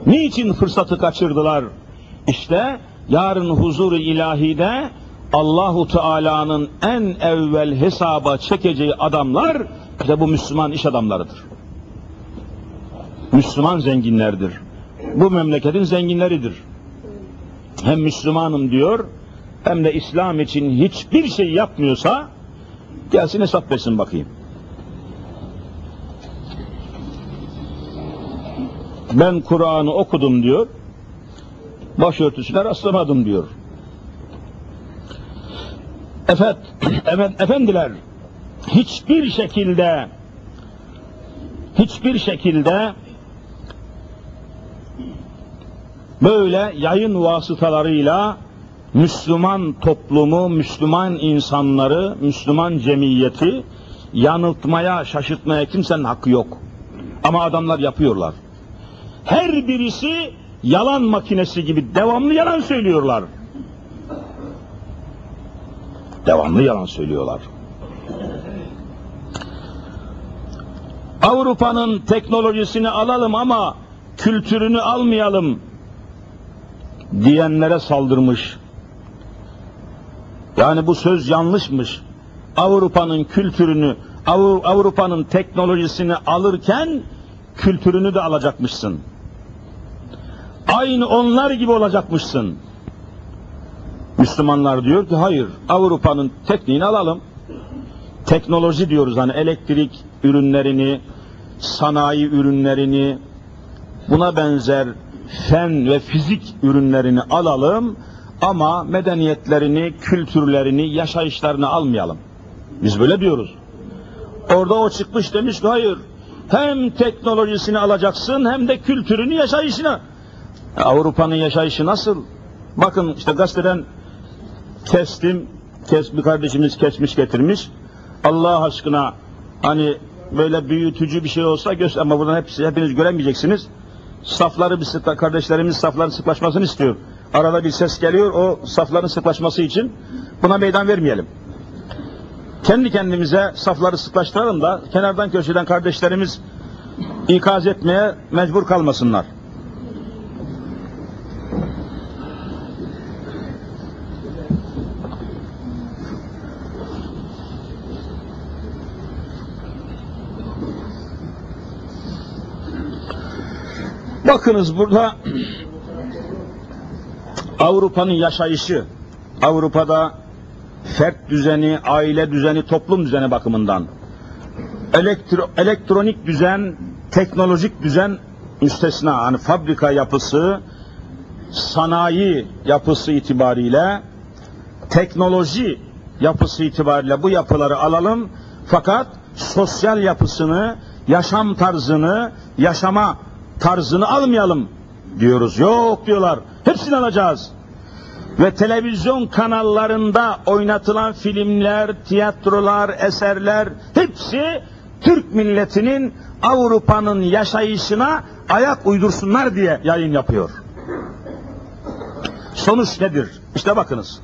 Niçin fırsatı kaçırdılar? İşte yarın huzuru ilahide Allahu Teala'nın en evvel hesaba çekeceği adamlar işte bu Müslüman iş adamlarıdır. Müslüman zenginlerdir. Bu memleketin zenginleridir. Hem Müslümanım diyor, hem de İslam için hiçbir şey yapmıyorsa gelsin hesap versin bakayım. Ben Kur'an'ı okudum diyor. Başörtüsüne rastlamadım diyor. Efet, evet, efendiler hiçbir şekilde hiçbir şekilde böyle yayın vasıtalarıyla Müslüman toplumu, Müslüman insanları, Müslüman cemiyeti yanıltmaya, şaşırtmaya kimsenin hakkı yok. Ama adamlar yapıyorlar. Her birisi yalan makinesi gibi devamlı yalan söylüyorlar. Devamlı yalan söylüyorlar. Avrupa'nın teknolojisini alalım ama kültürünü almayalım diyenlere saldırmış. Yani bu söz yanlışmış. Avrupa'nın kültürünü, Avrupa'nın teknolojisini alırken kültürünü de alacakmışsın. Aynı onlar gibi olacakmışsın. Müslümanlar diyor ki hayır Avrupa'nın tekniğini alalım. Teknoloji diyoruz hani elektrik ürünlerini, sanayi ürünlerini, buna benzer fen ve fizik ürünlerini alalım ama medeniyetlerini, kültürlerini, yaşayışlarını almayalım. Biz böyle diyoruz. Orada o çıkmış demiş ki hayır hem teknolojisini alacaksın hem de kültürünü, yaşayışını. Avrupa'nın yaşayışı nasıl? Bakın işte gazeteden kestim, kes, bir kardeşimiz kesmiş getirmiş. Allah aşkına hani böyle büyütücü bir şey olsa göster ama buradan hepsi hepiniz göremeyeceksiniz. Safları bir sıkla, kardeşlerimiz safların sıklaşmasını istiyor. Arada bir ses geliyor o safların sıklaşması için buna meydan vermeyelim. Kendi kendimize safları sıklaştıralım da kenardan köşeden kardeşlerimiz ikaz etmeye mecbur kalmasınlar. Bakınız burada Avrupa'nın yaşayışı, Avrupa'da fert düzeni, aile düzeni, toplum düzeni bakımından elektro, elektronik düzen, teknolojik düzen müstesna. Hani fabrika yapısı, sanayi yapısı itibariyle, teknoloji yapısı itibariyle bu yapıları alalım. Fakat sosyal yapısını, yaşam tarzını, yaşama tarzını almayalım diyoruz. Yok diyorlar. Hepsini alacağız. Ve televizyon kanallarında oynatılan filmler, tiyatrolar, eserler hepsi Türk milletinin Avrupa'nın yaşayışına ayak uydursunlar diye yayın yapıyor. Sonuç nedir? İşte bakınız.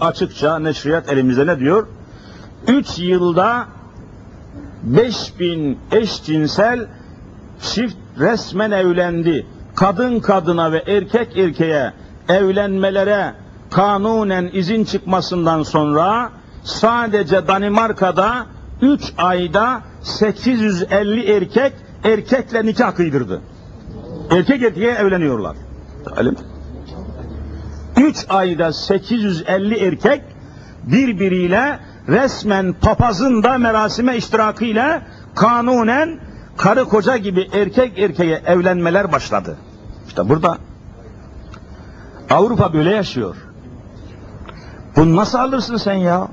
Açıkça neşriyat elimizde ne diyor? 3 yılda 5000 eşcinsel çift resmen evlendi. Kadın kadına ve erkek erkeğe evlenmelere kanunen izin çıkmasından sonra sadece Danimarka'da 3 ayda 850 erkek erkekle nikah kıydırdı. Erkek erkeğe evleniyorlar. Talim. 3 ayda 850 erkek birbiriyle resmen papazın da merasime iştirakıyla kanunen karı koca gibi erkek erkeğe evlenmeler başladı. İşte burada Avrupa böyle yaşıyor. Bunu nasıl alırsın sen ya?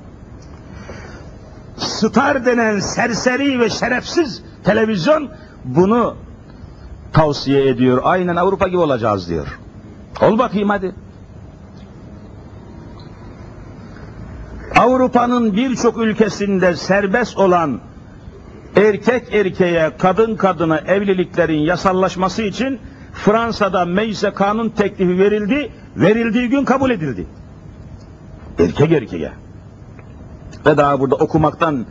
Star denen serseri ve şerefsiz televizyon bunu tavsiye ediyor. Aynen Avrupa gibi olacağız diyor. Ol bakayım hadi. Avrupa'nın birçok ülkesinde serbest olan erkek erkeğe, kadın kadına evliliklerin yasallaşması için Fransa'da meclise kanun teklifi verildi, verildiği gün kabul edildi. Erkek erkeğe. Ve daha burada okumaktan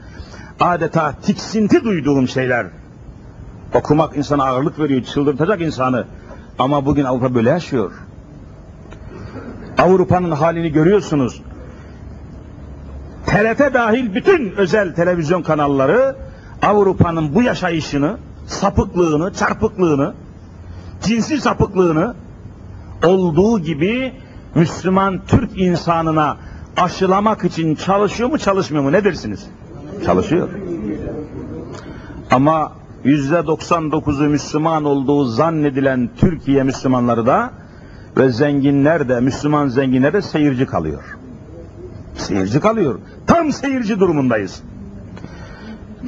adeta tiksinti duyduğum şeyler. Okumak insana ağırlık veriyor, çıldırtacak insanı. Ama bugün Avrupa böyle yaşıyor. Avrupa'nın halini görüyorsunuz. TRT dahil bütün özel televizyon kanalları Avrupa'nın bu yaşayışını, sapıklığını, çarpıklığını, cinsi sapıklığını olduğu gibi Müslüman Türk insanına aşılamak için çalışıyor mu çalışmıyor mu ne dersiniz? Çalışıyor. Ama yüzde 99'u Müslüman olduğu zannedilen Türkiye Müslümanları da ve zenginler de Müslüman zenginler de seyirci kalıyor. Seyirci kalıyor. Tam seyirci durumundayız.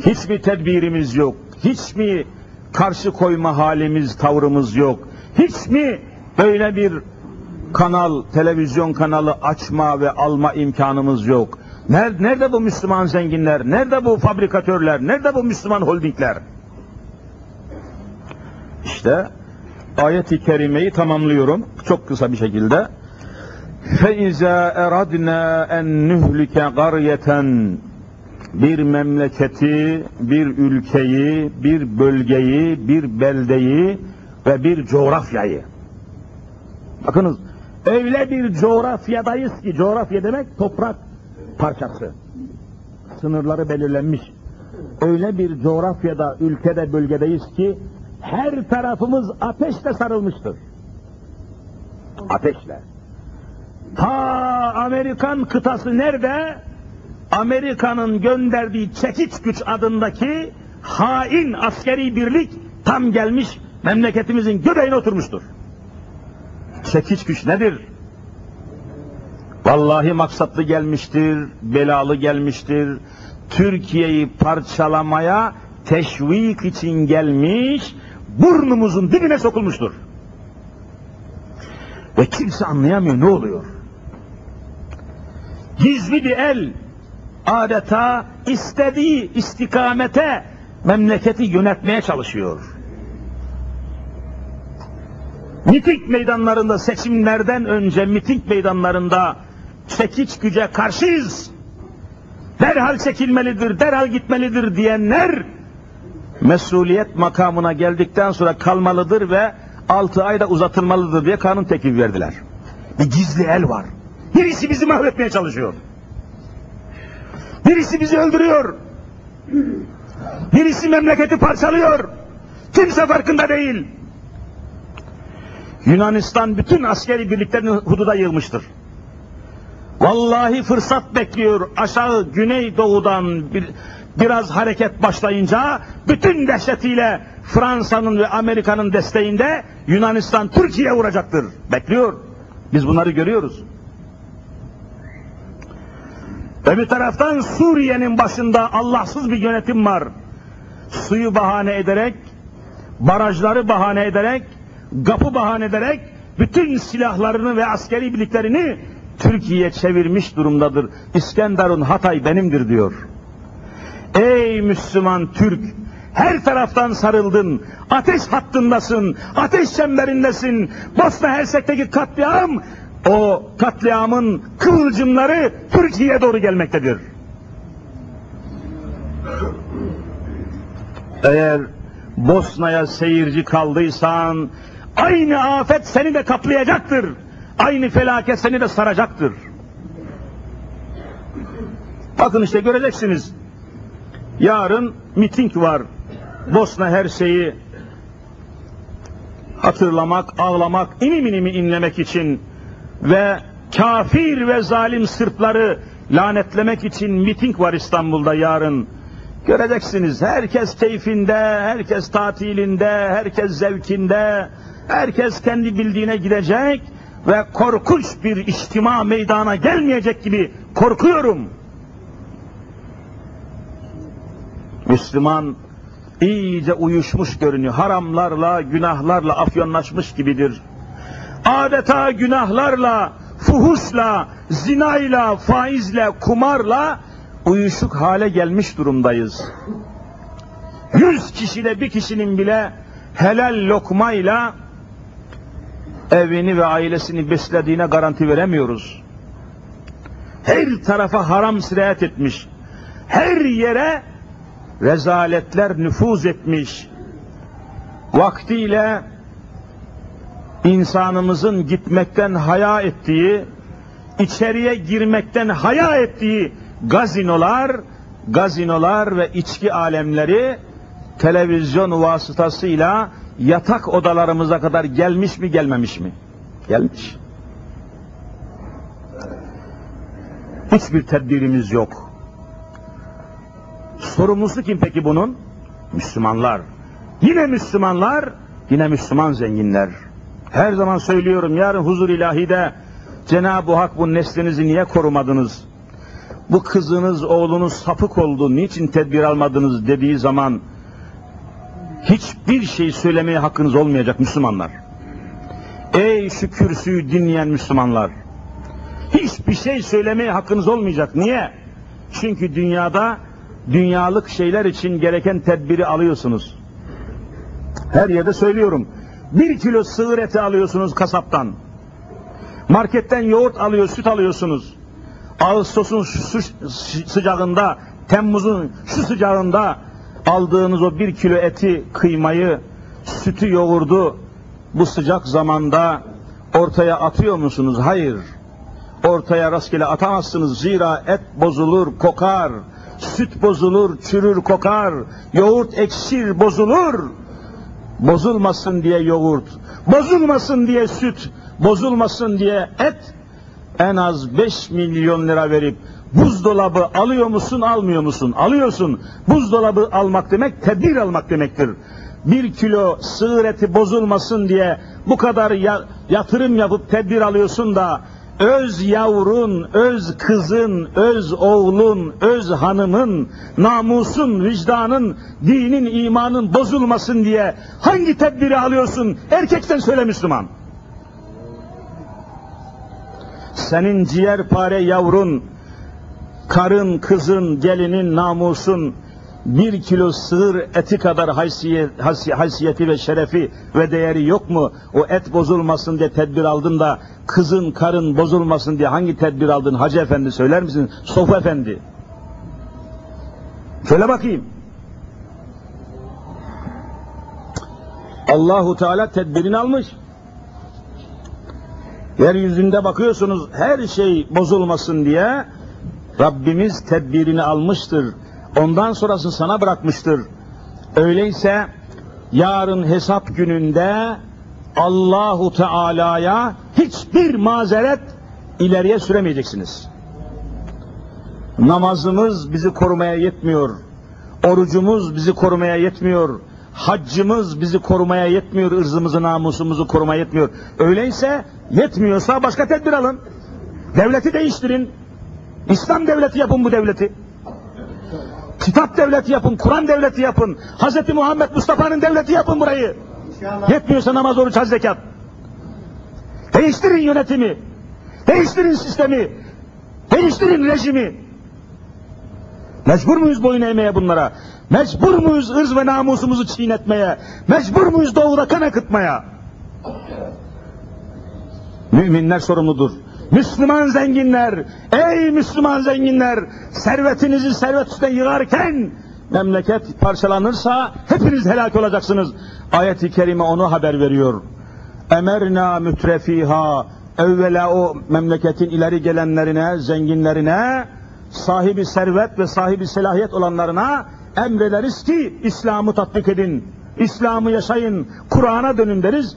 Hiç mi tedbirimiz yok? Hiç mi karşı koyma halimiz, tavrımız yok? Hiç mi böyle bir kanal, televizyon kanalı açma ve alma imkanımız yok? Nerede, nerede bu Müslüman zenginler? Nerede bu fabrikatörler? Nerede bu Müslüman holdingler? İşte ayet-i kerimeyi tamamlıyorum çok kısa bir şekilde. فَاِذَا اَرَدْنَا اَنْ نُهْلِكَ قَرْيَةً bir memleketi, bir ülkeyi, bir bölgeyi, bir beldeyi ve bir coğrafyayı. Bakınız, öyle bir coğrafyadayız ki, coğrafya demek toprak parçası. Sınırları belirlenmiş. Öyle bir coğrafyada, ülkede, bölgedeyiz ki, her tarafımız ateşle sarılmıştır. Ateşle. Ta Amerikan kıtası nerede? Amerika'nın gönderdiği çekiç güç adındaki hain askeri birlik tam gelmiş memleketimizin göbeğine oturmuştur. Çekiç güç nedir? Vallahi maksatlı gelmiştir, belalı gelmiştir. Türkiye'yi parçalamaya teşvik için gelmiş, burnumuzun dibine sokulmuştur. Ve kimse anlayamıyor ne oluyor. Gizli bir el, adeta istediği istikamete memleketi yönetmeye çalışıyor. Miting meydanlarında seçimlerden önce miting meydanlarında çekiç güce karşıyız. Derhal çekilmelidir, derhal gitmelidir diyenler mesuliyet makamına geldikten sonra kalmalıdır ve altı ayda uzatılmalıdır diye kanun teklifi verdiler. Bir gizli el var. Birisi bizi mahvetmeye çalışıyor. Birisi bizi öldürüyor. Birisi memleketi parçalıyor. Kimse farkında değil. Yunanistan bütün askeri birliklerini hududa yığmıştır. Vallahi fırsat bekliyor aşağı güneydoğudan bir, biraz hareket başlayınca bütün dehşetiyle Fransa'nın ve Amerika'nın desteğinde Yunanistan Türkiye'ye vuracaktır. Bekliyor. Biz bunları görüyoruz. Öbür taraftan Suriye'nin başında Allahsız bir yönetim var. Suyu bahane ederek, barajları bahane ederek, gapı bahane ederek bütün silahlarını ve askeri birliklerini Türkiye'ye çevirmiş durumdadır. İskenderun Hatay benimdir diyor. Ey Müslüman Türk, her taraftan sarıldın, ateş hattındasın, ateş çemberindesin. Bosna Hersek'teki katliam, o katliamın kıvılcımları Türkiye'ye doğru gelmektedir. Eğer Bosna'ya seyirci kaldıysan, aynı afet seni de kaplayacaktır. Aynı felaket seni de saracaktır. Bakın işte göreceksiniz. Yarın miting var. Bosna her şeyi hatırlamak, ağlamak, inim inimi inlemek için ve kafir ve zalim Sırpları lanetlemek için miting var İstanbul'da yarın. Göreceksiniz herkes keyfinde, herkes tatilinde, herkes zevkinde, herkes kendi bildiğine gidecek ve korkunç bir içtima meydana gelmeyecek gibi korkuyorum. Müslüman iyice uyuşmuş görünüyor. Haramlarla, günahlarla afyonlaşmış gibidir. Adeta günahlarla, fuhuşla, zinayla, faizle, kumarla uyuşuk hale gelmiş durumdayız. Yüz kişide bir kişinin bile helal lokmayla evini ve ailesini beslediğine garanti veremiyoruz. Her tarafa haram sirayet etmiş. Her yere rezaletler nüfuz etmiş. Vaktiyle insanımızın gitmekten haya ettiği, içeriye girmekten haya ettiği gazinolar, gazinolar ve içki alemleri televizyon vasıtasıyla yatak odalarımıza kadar gelmiş mi gelmemiş mi? Gelmiş. Hiçbir tedbirimiz yok. Sorumlusu kim peki bunun? Müslümanlar. Yine Müslümanlar, yine Müslüman zenginler. Her zaman söylüyorum yarın huzur ilahide Cenab-ı Hak bu neslinizi niye korumadınız? Bu kızınız, oğlunuz sapık oldu, niçin tedbir almadınız dediği zaman hiçbir şey söylemeye hakkınız olmayacak Müslümanlar. Ey şu kürsüyü dinleyen Müslümanlar! Hiçbir şey söylemeye hakkınız olmayacak. Niye? Çünkü dünyada dünyalık şeyler için gereken tedbiri alıyorsunuz. Her yerde söylüyorum. Bir kilo sığır eti alıyorsunuz kasaptan. Marketten yoğurt alıyor, süt alıyorsunuz. Ağustos'un şu sıcağında, Temmuz'un şu sıcağında aldığınız o bir kilo eti, kıymayı, sütü, yoğurdu bu sıcak zamanda ortaya atıyor musunuz? Hayır. Ortaya rastgele atamazsınız. Zira et bozulur, kokar. Süt bozulur, çürür, kokar. Yoğurt ekşir, bozulur. Bozulmasın diye yoğurt, bozulmasın diye süt, bozulmasın diye et en az 5 milyon lira verip buzdolabı alıyor musun almıyor musun? Alıyorsun. Buzdolabı almak demek tedbir almak demektir. Bir kilo sığır eti bozulmasın diye bu kadar ya, yatırım yapıp tedbir alıyorsun da öz yavrun, öz kızın, öz oğlun, öz hanımın, namusun, vicdanın, dinin, imanın bozulmasın diye hangi tedbiri alıyorsun? Erkekten söyle Müslüman. Senin ciğerpare yavrun, karın, kızın, gelinin, namusun, bir kilo sığır eti kadar haysiyet, haysiyeti ve şerefi ve değeri yok mu? O et bozulmasın diye tedbir aldın da kızın, karın bozulmasın diye hangi tedbir aldın Hacı Efendi söyler misin? Sofu Efendi. Söyle bakayım. Allahu Teala tedbirini almış. Yeryüzünde bakıyorsunuz her şey bozulmasın diye Rabbimiz tedbirini almıştır. Ondan sonrasını sana bırakmıştır. Öyleyse yarın hesap gününde Allahu Teala'ya hiçbir mazeret ileriye süremeyeceksiniz. Namazımız bizi korumaya yetmiyor. Orucumuz bizi korumaya yetmiyor. Haccımız bizi korumaya yetmiyor. ırzımızı, namusumuzu korumaya yetmiyor. Öyleyse yetmiyorsa başka tedbir alın. Devleti değiştirin. İslam devleti yapın bu devleti. Kitap devleti yapın, Kur'an devleti yapın. Hz. Muhammed Mustafa'nın devleti yapın burayı. Yetmiyorsa namaz, oruç, hac, zekat. Değiştirin yönetimi. Değiştirin sistemi. Değiştirin rejimi. Mecbur muyuz boyun eğmeye bunlara? Mecbur muyuz ırz ve namusumuzu çiğnetmeye? Mecbur muyuz doğuda kan akıtmaya? Müminler sorumludur. Müslüman zenginler, ey Müslüman zenginler, servetinizi servet üstüne yığarken memleket parçalanırsa hepiniz helak olacaksınız. Ayet-i kerime onu haber veriyor. Emerna mütrefiha, evvela o memleketin ileri gelenlerine, zenginlerine, sahibi servet ve sahibi selahiyet olanlarına emrederiz ki İslam'ı tatbik edin, İslam'ı yaşayın, Kur'an'a dönün deriz.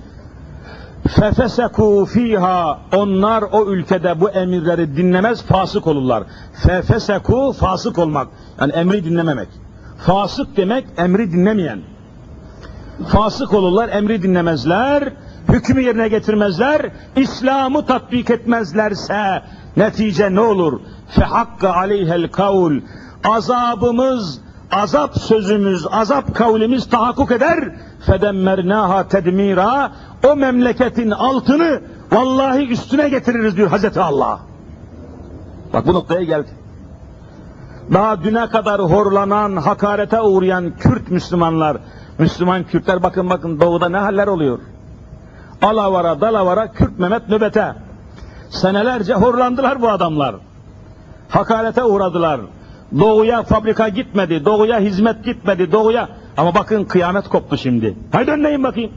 Fefeseku fiha onlar o ülkede bu emirleri dinlemez fasık olurlar. Fefeseku fasık olmak yani emri dinlememek. Fasık demek emri dinlemeyen. Fasık olurlar emri dinlemezler. Hükmü yerine getirmezler. İslam'ı tatbik etmezlerse netice ne olur? Fehakka aleyhel kavul azabımız azap sözümüz, azap kavlimiz tahakkuk eder. Fedemmernaha tedmira o memleketin altını vallahi üstüne getiririz diyor Hazreti Allah. Bak bu noktaya geldi. Daha düne kadar horlanan, hakarete uğrayan Kürt Müslümanlar, Müslüman Kürtler bakın bakın doğuda ne haller oluyor. Alavara dalavara Kürt Mehmet nöbete. Senelerce horlandılar bu adamlar. Hakarete uğradılar. Doğuya fabrika gitmedi, doğuya hizmet gitmedi, doğuya... Ama bakın kıyamet koptu şimdi. Haydi önleyin bakayım.